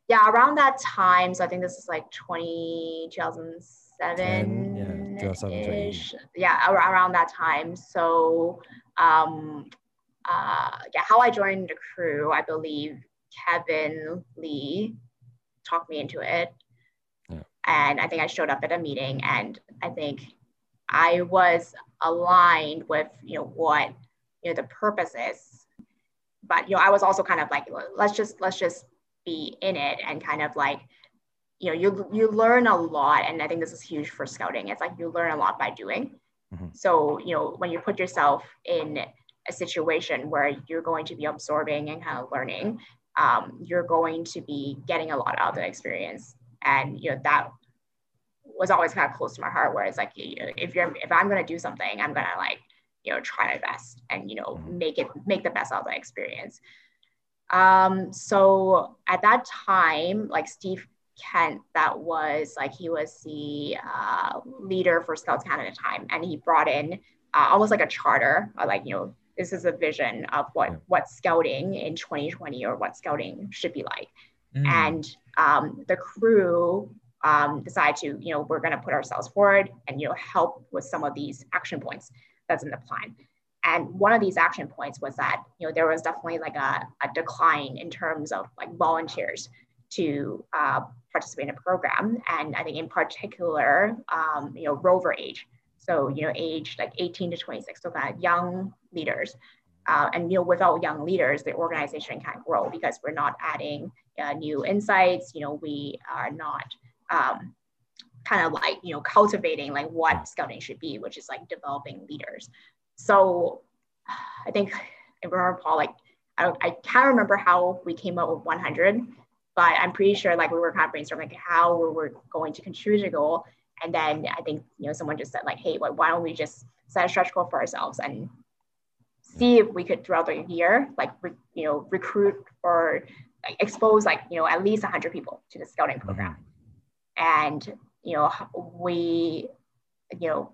yeah, around that time, so I think this is like 20, 2007 yeah, yeah, around that time. So um, uh, yeah, how I joined the crew, I believe Kevin Lee talked me into it. Yeah. And I think I showed up at a meeting and I think I was aligned with, you know, what, you know, the purpose is. But, you know, I was also kind of like, let's just, let's just be in it and kind of like, you know, you, you learn a lot. And I think this is huge for scouting. It's like you learn a lot by doing. Mm-hmm. So, you know, when you put yourself in a situation where you're going to be absorbing and kind of learning, um, you're going to be getting a lot out of the experience and you know that was always kind of close to my heart where it's like if you're if i'm going to do something i'm going to like you know try my best and you know mm-hmm. make it make the best out of the experience um so at that time like steve kent that was like he was the uh, leader for scouts canada at the time and he brought in uh, almost like a charter like you know this is a vision of what what scouting in 2020 or what scouting should be like mm. and um, the crew um, decide to, you know, we're going to put ourselves forward and, you know, help with some of these action points that's in the plan. And one of these action points was that, you know, there was definitely like a, a decline in terms of like volunteers to uh, participate in a program. And I think in particular, um, you know, rover age. So, you know, age like 18 to 26, so kind of young leaders. Uh, and, you know, without young leaders, the organization can't grow because we're not adding uh, new insights. You know, we are not um, kind of like you know cultivating like what scouting should be which is like developing leaders. So i think i remember paul like I, I can't remember how we came up with 100 but i'm pretty sure like we were kind of brainstorming like how we were going to contribute a goal. And then i think you know someone just said like hey why don't we just set a stretch goal for ourselves and see if we could throughout the year like re, you know recruit or like, expose like you know at least 100 people to the scouting program. mm-hmm and you know we you know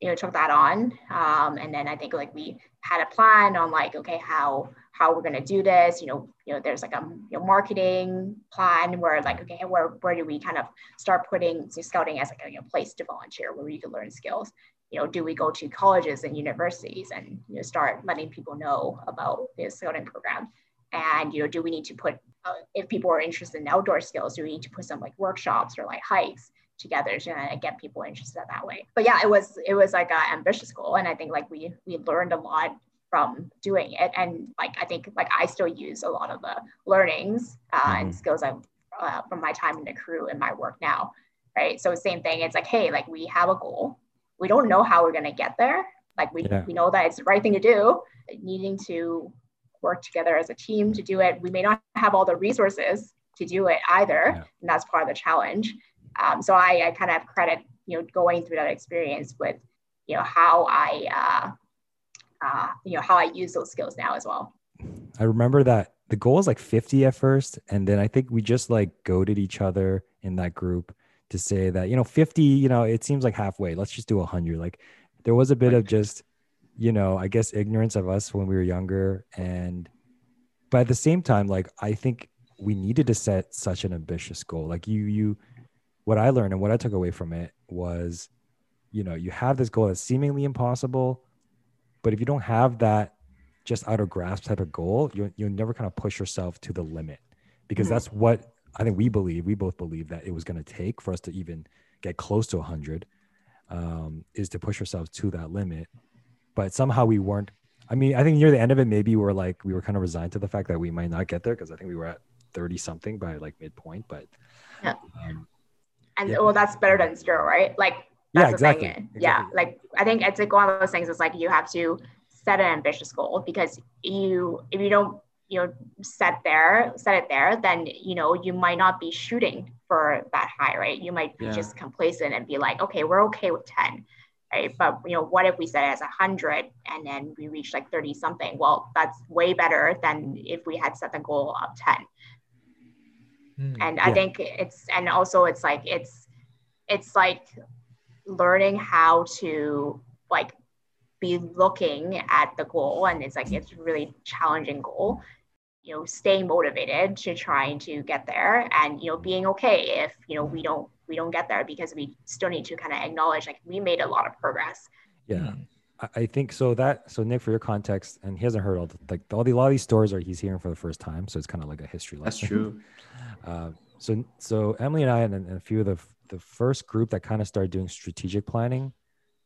you know took that on um, and then i think like we had a plan on like okay how how we're going to do this you know you know there's like a you know, marketing plan where like okay where, where do we kind of start putting scouting as like a you know, place to volunteer where you can learn skills. You know do we go to colleges and universities and you know start letting people know about the scouting program and you know do we need to put uh, if people are interested in outdoor skills do we need to put some like workshops or like hikes together to uh, get people interested that way but yeah it was it was like an ambitious goal and i think like we we learned a lot from doing it and like i think like i still use a lot of the learnings uh, mm-hmm. and skills i uh, from my time in the crew in my work now right so same thing it's like hey like we have a goal we don't know how we're going to get there like we, yeah. we know that it's the right thing to do needing to work together as a team to do it. We may not have all the resources to do it either, yeah. and that's part of the challenge. Um, so I, I, kind of credit you know going through that experience with you know how I uh, uh, you know how I use those skills now as well. I remember that the goal was like 50 at first, and then I think we just like goaded each other in that group to say that you know 50 you know it seems like halfway let's just do 100 like there was a bit of just you know, I guess ignorance of us when we were younger. And, but at the same time, like, I think we needed to set such an ambitious goal. Like, you, you, what I learned and what I took away from it was, you know, you have this goal that's seemingly impossible, but if you don't have that just out of grasp type of goal, you you'll never kind of push yourself to the limit because mm-hmm. that's what I think we believe. We both believe that it was going to take for us to even get close to 100 um, is to push ourselves to that limit but somehow we weren't. I mean, I think near the end of it, maybe we're like we were kind of resigned to the fact that we might not get there because I think we were at thirty something by like midpoint. But yeah, um, and yeah. well, that's better than zero, right? Like yeah, exactly. exactly. Yeah, like I think it's like one of those things. It's like you have to set an ambitious goal because you if you don't you know set there set it there then you know you might not be shooting for that high right you might be yeah. just complacent and be like okay we're okay with 10 right? But you know, what if we set it as a hundred and then we reach like 30 something? Well, that's way better than if we had set the goal of 10. Mm, and yeah. I think it's and also it's like it's it's like learning how to like be looking at the goal and it's like it's really challenging goal you know staying motivated to trying to get there and you know being okay if you know we don't we don't get there because we still need to kind of acknowledge like we made a lot of progress. Yeah. I think so that so Nick for your context and he hasn't heard all the, like all the a lot of these stories are he's hearing for the first time so it's kind of like a history lesson. That's true. *laughs* uh, so so Emily and I and, and, a few of the the first group that kind of started doing strategic planning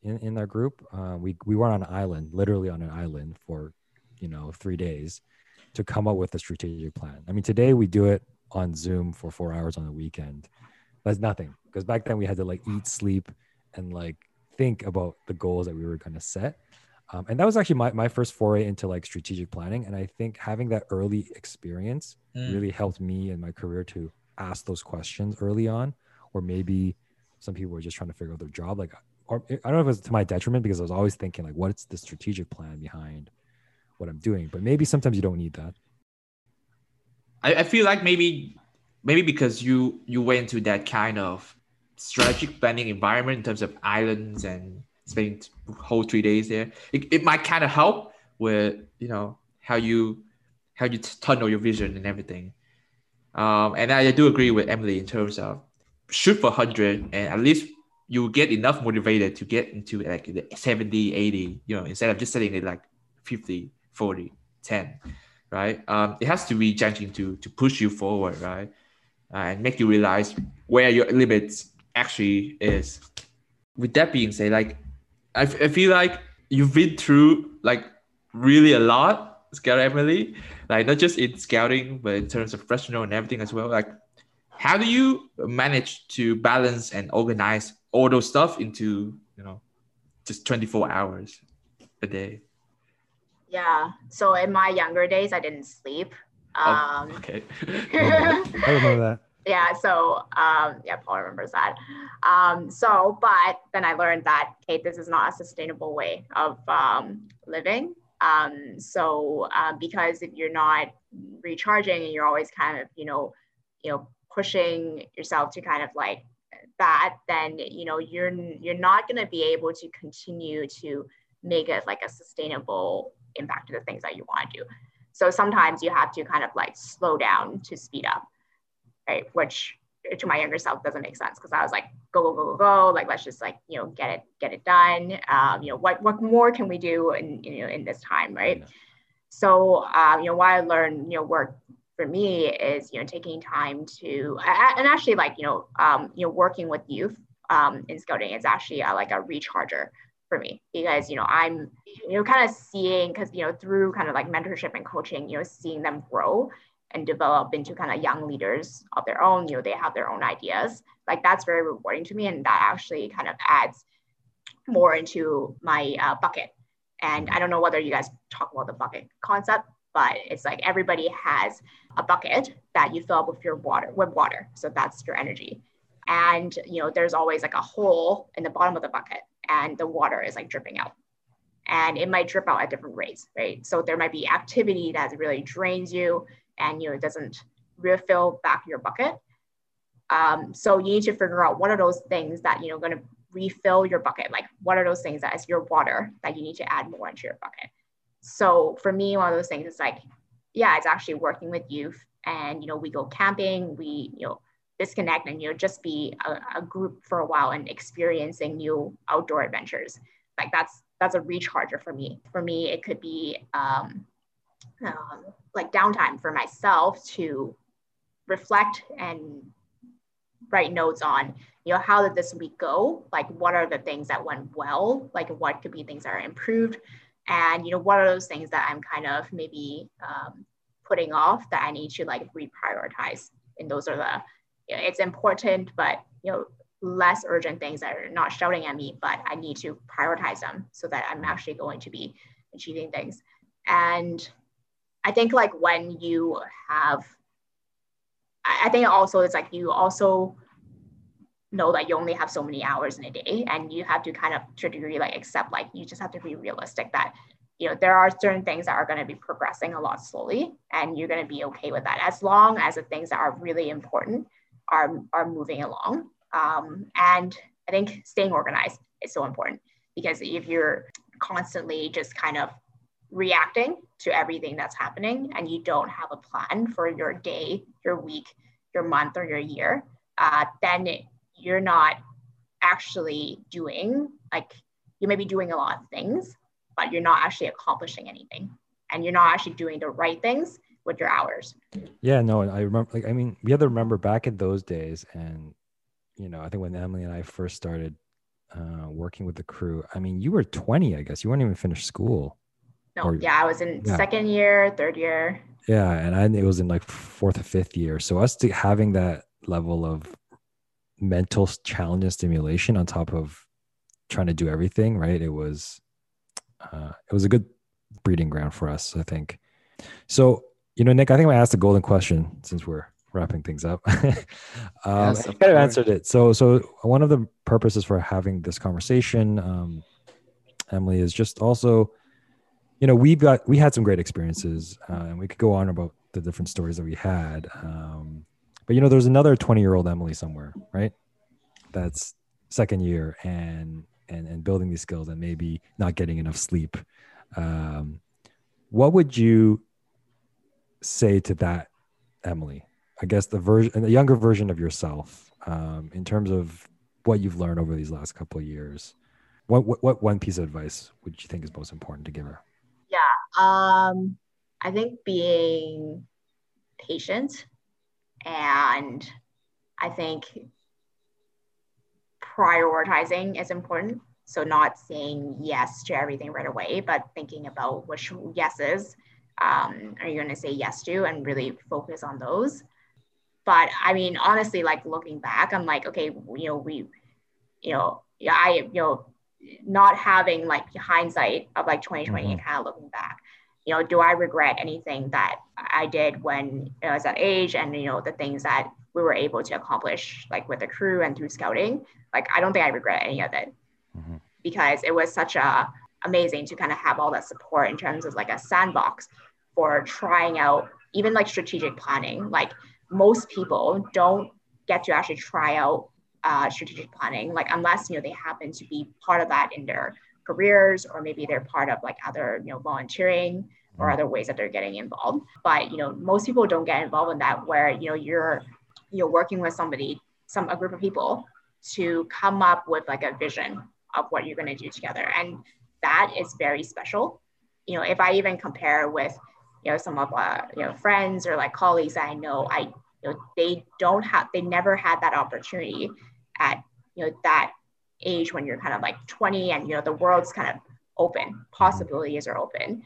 in in our group uh, we we were on an island literally on an island for you know three days to come up with a strategic plan. I mean today we do it on Zoom for four hours on the weekend that's nothing because back then we had to like eat, sleep, and like think about the goals that we were going to set. Um, and that was actually my, my first foray into like strategic planning. And I think having that early experience mm. really helped me in my career to ask those questions early on, or maybe some people were just trying to figure out their job. Like, or I don't know if it was to my detriment because I was always thinking like, what's the strategic plan behind what I'm doing? But maybe sometimes you don't need that. I, I feel like maybe maybe because you you went to that kind of strategic planning environment in terms of islands and spending whole three days there. It, it might kind of help with you know how you how you tunnel your vision and everything. Um, and I do agree with Emily in terms of shoot for 100 and at least you get enough motivated to get into like the 70 80 you know instead of just setting it like 50 40 10 right? Um, it has to be challenging to to push you forward right Uh, and make you realize where your limits actually is. With that being said like I, f- I feel like you've been through like really a lot scout emily. Like not just in scouting but in terms of professional and everything as well. Like how do you manage to balance and organize all those stuff into you know just 24 hours a day? Yeah. So in my younger days i didn't sleep Oh, um okay. *laughs* *laughs* I remember that. yeah so um yeah paul remembers that. Um so but then i learned that Kate, this is not a sustainable way of um living. Um so uh, because if you're not recharging and you're always kind of you know you know pushing yourself to kind of like that then you know you're you're not going to be able to continue to make it like a sustainable impact to the things that you want to do so sometimes you have to kind of like slow down to speed up right? Which to my younger self doesn't make sense because I was like, go, go, go, go, go. Like, let's just like, you know, get it, get it done. Um, you know, what, what more can we do in, you know, in this time, right? So, um, you know, why I learned, you know, work for me is, you know, taking time to, and actually like, you know, um, you know, working with youth um, in scouting is actually uh, like a recharger for me because, you know, I'm, you know, kind of seeing, because, you know, through kind of like mentorship and coaching, you know, seeing them grow and develop into kind of young leaders of their own you know they have their own ideas like that's very rewarding to me and that actually kind of adds more into my uh, bucket. And i don't know whether you guys talk about the bucket concept but it's like everybody has a bucket that you fill up with your water with water. So that's your energy. And you know there's always like a hole in the bottom of the bucket and the water is like dripping out and it might drip out at different rates right so there might be activity that really drains you and you know it doesn't refill back your bucket. Um, so you need to figure out what are those things that you know going to refill your bucket. Like what are those things that is your water that you need to add more into your bucket. So for me, one of those things is like, yeah, it's actually working with youth, and you know we go camping, we you know disconnect, and you know just be a, a group for a while and experiencing new outdoor adventures. Like that's that's a recharger for me. For me, it could be um, um, like downtime for myself to reflect and write notes on you know how did this week go like what are the things that went well like what could be things that are improved and you know what are those things that i'm kind of maybe um, putting off that i need to like reprioritize and those are the you know, it's important but you know less urgent things that are not shouting at me but i need to prioritize them so that i'm actually going to be achieving things. And I think like when you have, I think also it's like you also know that you only have so many hours in a day and you have to kind of to a degree like accept like you just have to be realistic that you know there are certain things that are going to be progressing a lot slowly and you're going to be okay with that as long as the things that are really important are are moving along. Um, and i think staying organized is so important because if you're constantly just kind of reacting to everything that's happening and you don't have a plan for your day, your week, your month, or your year, uh, then you're not actually doing like you may be doing a lot of things, but you're not actually accomplishing anything. And you're not actually doing the right things with your hours. Yeah, no, I remember. Like, I mean, we have to remember back in those days, and you know, I think when Emily and I first started uh, working with the crew, I mean, you were 20, I guess. You weren't even finished school. No, Or- yeah, I was in yeah. second year, third year. Yeah, and I it was in like fourth or fifth year. So us to having that level of mental challenge and stimulation on top of trying to do everything, right? It was uh, it was a good breeding ground for us, I think. So you know, Nick, I think I asked the golden question since we're wrapping things up. *laughs* um, Yes, you kind of answered it. So, so one of the purposes for having this conversation, um, Emily, is just also you know we've got we had some great experiences uh, and we could go on about the different stories that we had um, but you know there's another 20 year old emily somewhere right that's second year and and and building these skills and maybe not getting enough sleep um, what would you say to that emily i guess the version the younger version of yourself um, in terms of what you've learned over these last couple of years. What, what what one piece of advice would you think is most important to give her? Yeah, um, I think being patient, and I think prioritizing is important. So not saying yes to everything right away, but thinking about which yeses um, are you going to say yes to, and really focus on those. But I mean, honestly, like looking back, I'm like, okay, you know, we, you know, yeah, I, you know, not having like hindsight of like 2020 mm-hmm. and kind of looking back, you know, do I regret anything that I did when I was that age and, you know, the things that we were able to accomplish like with the crew and through scouting? Like, I don't think I regret any of it mm-hmm. because it was such a amazing to kind of have all that support in terms of like a sandbox for trying out even like strategic planning. Like most people don't get to actually try out uh, strategic planning, like unless you know they happen to be part of that in their careers, or maybe they're part of like other you know volunteering or mm. other ways that they're getting involved. But you know most people don't get involved in that where you know you're you're working with somebody, some a group of people to come up with like a vision of what you're going to do together, and that is very special. You know, if I even compare with you know some of uh, you know friends or like colleagues I know, I you know they don't have they never had that opportunity at you know that age when you're kind of like 20 and you know the world's kind of open possibilities are open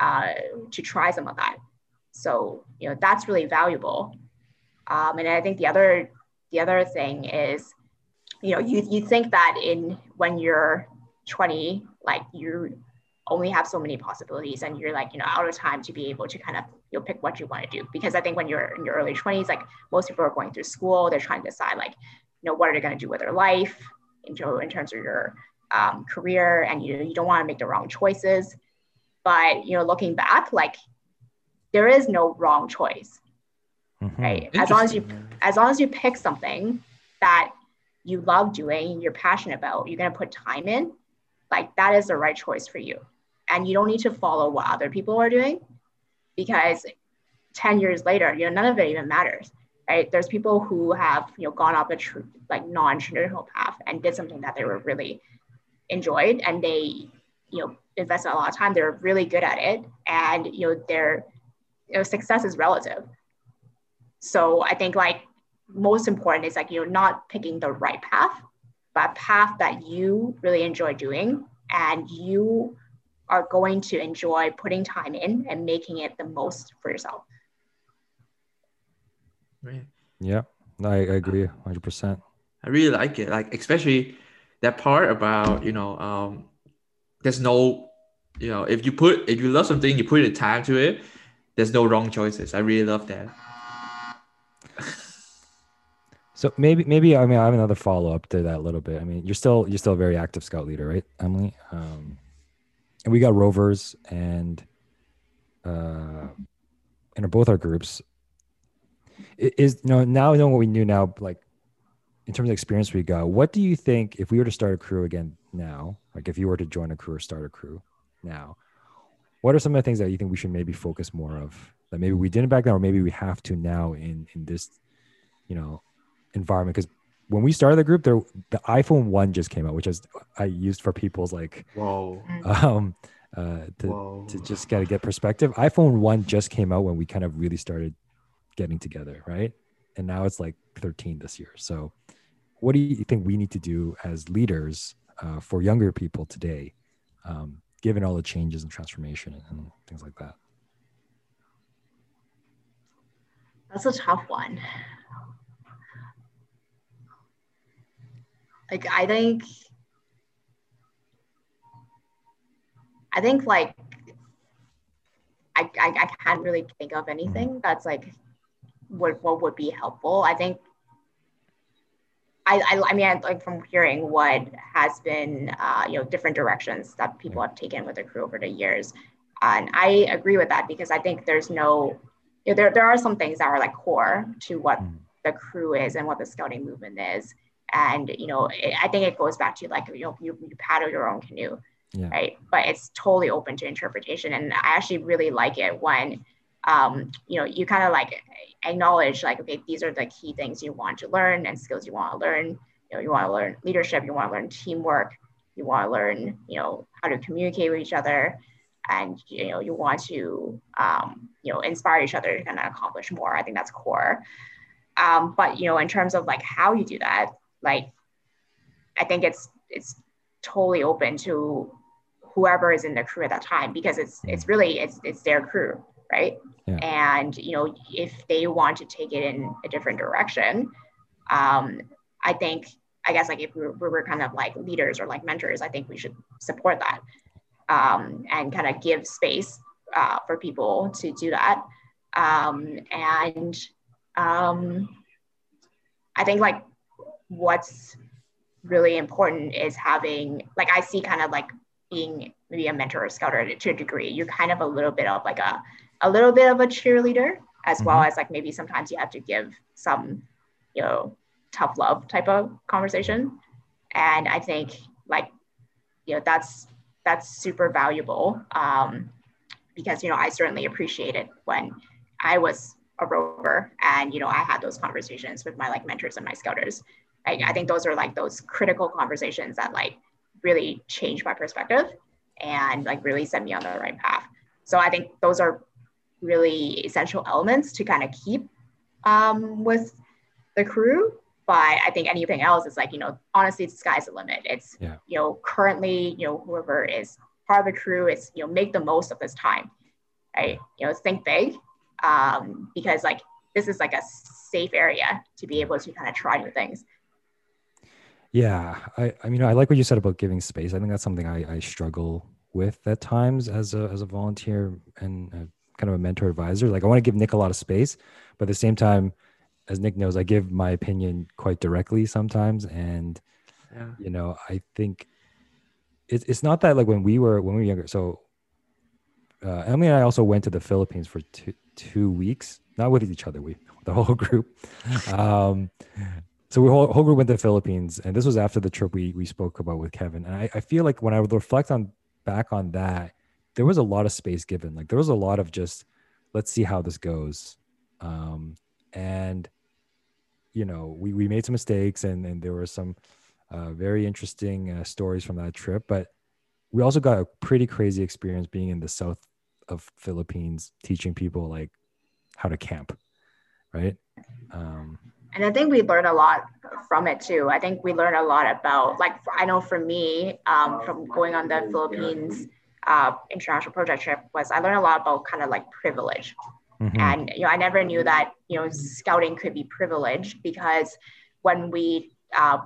uh, to try some of that so you know that's really valuable um, and i think the other the other thing is you know you, you think that in when you're 20 like you only have so many possibilities and you're like you know out of time to be able to kind of you'll pick what you want to do. Because i think when you're in your early 20s like most people are going through school they're trying to decide like you know what are they going to do with their life in, in terms of your um, career and you, you don't want to make the wrong choices. But you know looking back like there is no wrong choice mm-hmm. right? As long as you as long as you pick something that you love doing you're passionate about you're going to put time in like that is the right choice for you and you don't need to follow what other people are doing because 10 years later you know none of it even matters right? There's people who have, you know, gone off a like non-traditional path and did something that they were really enjoyed and they, you know, invested a lot of time. They're really good at it. And, you know, their you know, success is relative. So I think like most important is like, you know, not picking the right path, but a path that you really enjoy doing and you are going to enjoy putting time in and making it the most for yourself. Right. Yeah, I, I agree 100%. I really like it. Like, especially that part about, you know, um, there's no, you know, if you put, if you love something, you put the time to it, there's no wrong choices. I really love that. So maybe, maybe, I mean, I have another follow up to that a little bit. I mean, you're still, you're still a very active scout leader, right, Emily? Um, and we got rovers and, uh, in both our groups, is you know now knowing what we knew now like in terms of experience we got what do you think if we were to start a crew again now like if you were to join a crew or start a crew now what are some of the things that you think we should maybe focus more of that maybe we didn't back then or maybe we have to now in in this you know environment because when we started the group there the iphone 1 just came out which is i used for people's like whoa um uh to, Whoa. to just gotta get perspective iphone 1 just came out when we kind of really started getting together, right? And now it's like 13 this year. So, what do you think we need to do as leaders uh, for younger people today, um, given all the changes and transformation and things like that? That's a tough one. Like, I think, I think like I, I, I, can't really think of anything mm-hmm. that's like what what would be helpful. I think I, I, I, mean, like from hearing what has been, uh, you know, different directions that people have taken with the crew over the years. And I agree with that because I think there's no, you know, there, there are some things that are like core to what mm. the crew is and what the scouting movement is. And, you know, it, I think it goes back to like, you know, you, you paddle your own canoe, yeah. right? But it's totally open to interpretation. And I actually really like it when, um, you know, you kind of like acknowledge like, okay, these are the key things you want to learn and skills you want to learn. You know, you want to learn leadership, you want to learn teamwork, you want to learn, you know, how to communicate with each other, and you know, you want to, um, you know, inspire each other to kind of accomplish more. I think that's core. Um, but you know, in terms of like how you do that, like, I think it's it's totally open to whoever is in the crew at that time because it's it's really it's it's their crew right? Yeah. and you know if they want to take it in a different direction um, i think i guess like if we were, we were kind of like leaders or like mentors i think we should support that um, and kind of give space uh, for people to do that. Um, and um, i think like what's really important is having like i see kind of like being maybe a mentor or a scouter to a degree you're kind of a little bit of like a a little bit of a cheerleader as mm-hmm. well as like maybe sometimes you have to give some you know tough love type of conversation and i think like you know that's that's super valuable um, because you know i certainly appreciate it when i was a rover and you know i had those conversations with my like mentors and my scouters I, I think those are like those critical conversations that like really changed my perspective and like really set me on the right path so i think those are really essential elements to kind of keep um, with the crew. But I think anything else is like, you know, honestly, the sky's the limit. It's, yeah. you know, currently, you know, whoever is part of the crew is, you know, make the most of this time, right? You know, think big um, because like this is like a safe area to be able to kind of try new things. Yeah, I, I mean, I like what you said about giving space. I think that's something I, I struggle with at times as a as a volunteer and kind of a mentor advisor. Like I want to give Nick a lot of space, but at the same time, as Nick knows, I give my opinion quite directly sometimes. And yeah. you know, I think it's it's not that like when we were when we were younger. So uh, Emily and I also went to the Philippines for two two weeks, not with each other, we *laughs* the whole group. *laughs* Um, so we whole, whole group went to the Philippines, and this was after the trip we we spoke about with Kevin. And I, I feel like when I would reflect on back on that, there was a lot of space given. Like there was a lot of just let's see how this goes. Um, and you know, we we made some mistakes and and there were some uh, very interesting uh, stories from that trip, but we also got a pretty crazy experience being in the south of Philippines, teaching people like how to camp, right? Um, and I think we learn a lot from it too. I think we learn a lot about, like, I know for me, um, from going on the Philippines uh, international project trip was I learned a lot about kind of like privilege. Mm-hmm. And you know, I never knew that you know scouting could be privileged because when we uh,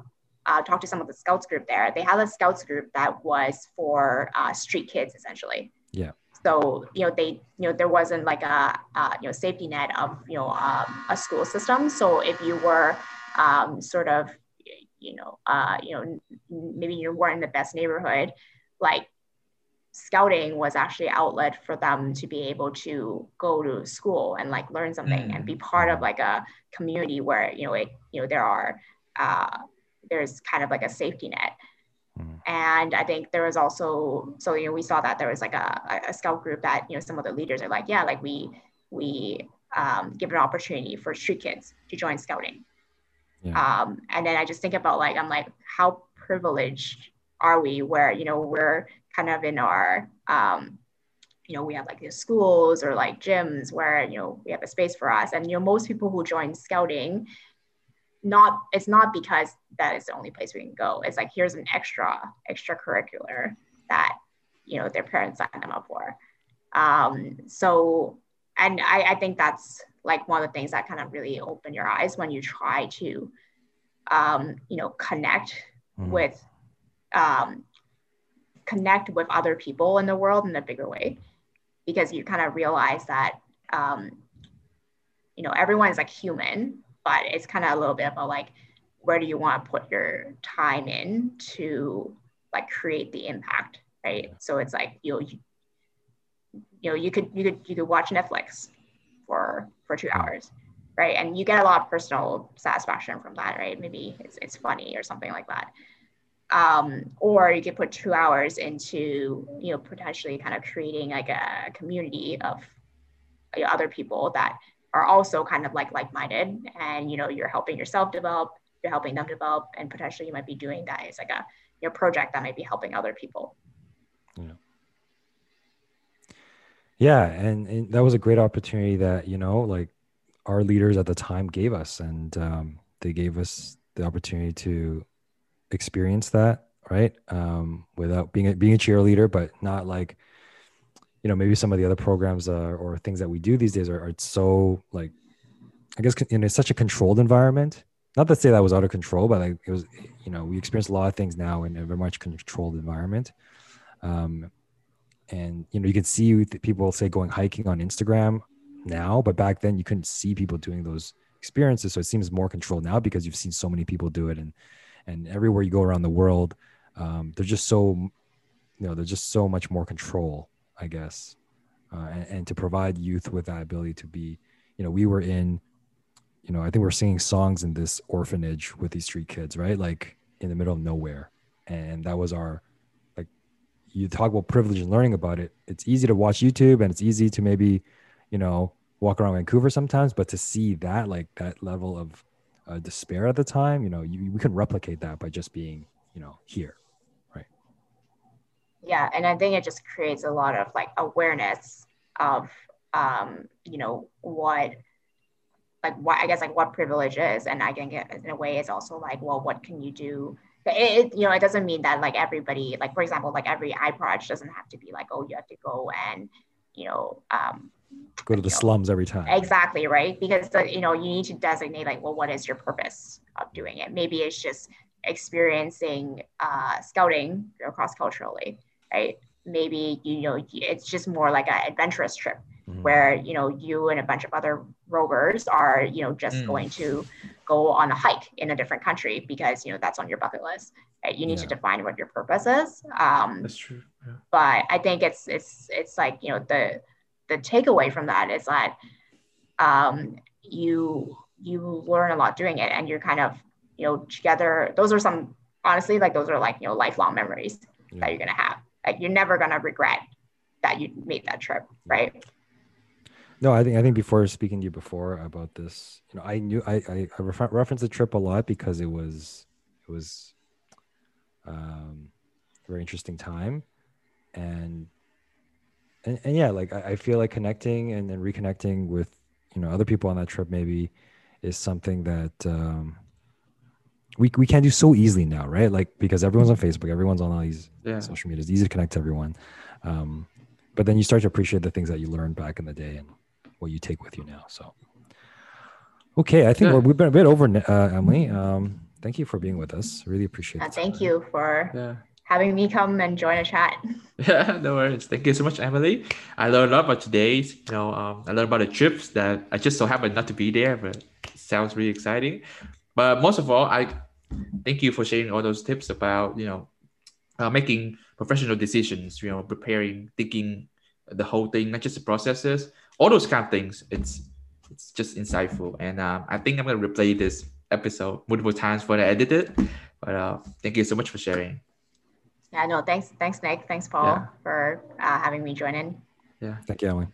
uh, talked to some of the scouts group there, they had a scouts group that was for uh, street kids essentially. Yeah. So you know they you know there wasn't like a, you know safety net of you know um, a school system. So if you were um, sort of you know uh, you know maybe you weren't in the best neighborhood, like scouting was actually outlet for them to be able to go to school and like learn something mm. and be part of mm. like a community where you know it you know there are uh, there's kind of like a safety net mm. and i think there was also so you know we saw that there was like a, a scout group that you know some of the leaders are like yeah like we we um, give an opportunity for street kids to join scouting yeah. um, and then i just think about like i'm like how privileged are we where you know we're kind of in our um, you know we have like the schools or like gyms where you know we have a space for us and you know most people who join scouting not it's not because that is the only place we can go. It's like here's an extra extracurricular that you know their parents signed them up for. Um, so and I, I think that's like one of the things that kind of really open your eyes when you try to um, you know connect mm-hmm. with um, connect with other people in the world in a bigger way. Because you kind of realize that um, you know everyone's like human but it's kind of a little bit about like where do you want to put your time in to like create the impact right? So it's like you you, you know you could you could you could watch netflix for for two hours right? And you get a lot of personal satisfaction from that right? Maybe it's, it's funny or something like that. Um, or you could put two hours into you know potentially kind of creating like a community of other people that are also kind of like like-minded and you know you're helping yourself develop you're helping them develop and potentially you might be doing that as like a your project that might be helping other people. Yeah. Yeah and, and that was a great opportunity that you know like our leaders at the time gave us and um, they gave us the opportunity to experience that right? Um, without being a, being a cheerleader but not like you know maybe some of the other programs uh, or things that we do these days are, are so like i guess in such a controlled environment. Not to say that was out of control but like it was you know we experience a lot of things now in a very much controlled environment. Um, and you know you can see people say going hiking on instagram now but back then you couldn't see people doing those experiences. So it seems more controlled now because you've seen so many people do it. And and everywhere you go around the world um, they're just so you know there's just so much more control I guess, uh, and, and, to provide youth with that ability to be, you know, we were in, you know, I think we're singing songs in this orphanage with these street kids, right? Like in the middle of nowhere, and that was our, like, you talk about privilege and learning about it. It's easy to watch YouTube, and it's easy to maybe, you know, walk around Vancouver sometimes, but to see that like that level of uh, despair at the time, you know, you, we can replicate that by just being, you know, here yeah and i think it just creates a lot of like awareness of um you know what like what i guess like what privilege is. And i can get in a way it's also like well what can you do? It, it, you know it doesn't mean that like everybody like for example like every iProj doesn't have to be like oh you have to go and you know um go to the slums every time. Exactly right? Because the, you know you need to designate like well what is your purpose of doing it? Maybe it's just experiencing uh, scouting across culturally right? Maybe you know it's just more like an adventurous trip mm-hmm. where you know you and a bunch of other rovers are you know just mm. going to go on a hike in a different country because you know that's on your bucket list. Right? You need yeah. to define what your purpose is. Um, that's true. Yeah. But I think it's it's it's like you know the the takeaway from that is that um, you you learn a lot doing it and you're kind of you know together those are some honestly like those are like you know lifelong memories yeah. that you're gonna have like you're never gonna regret that you made that trip, right? No, I think I think before speaking to you before about this, you know, I knew I I, I refer, referenced the trip a lot because it was it was um, a very interesting time, and and, and yeah, like I, I feel like connecting and then reconnecting with you know other people on that trip maybe is something that um, we, we can do so easily now, right? Like because everyone's on Facebook, everyone's on all these yeah. social media. It's easy to connect to everyone. Um, but then you start to appreciate the things that you learned back in the day and what you take with you now. So, okay, I think yeah. we've been a bit over, uh, Emily. Um, thank you for being with us. Really appreciate it. Uh, thank you for yeah. having me come and join a chat. *laughs* *laughs* Yeah, no worries. Thank you so much, Emily. I learned a lot about today's. You know, um, I learned about the trips that I just so happened not to be there, but sounds really exciting. But most of all, I thank you for sharing all those tips about you know uh, making professional decisions. You know, preparing, thinking the whole thing, not just the processes, all those kind of things. It's it's just insightful, and um, I think I'm gonna replay this episode multiple times for I edit it. But uh, thank you so much for sharing. Yeah, no, thanks, thanks, Nick, thanks, Paul, yeah. for uh, having me join in. Yeah, thank you, Emily.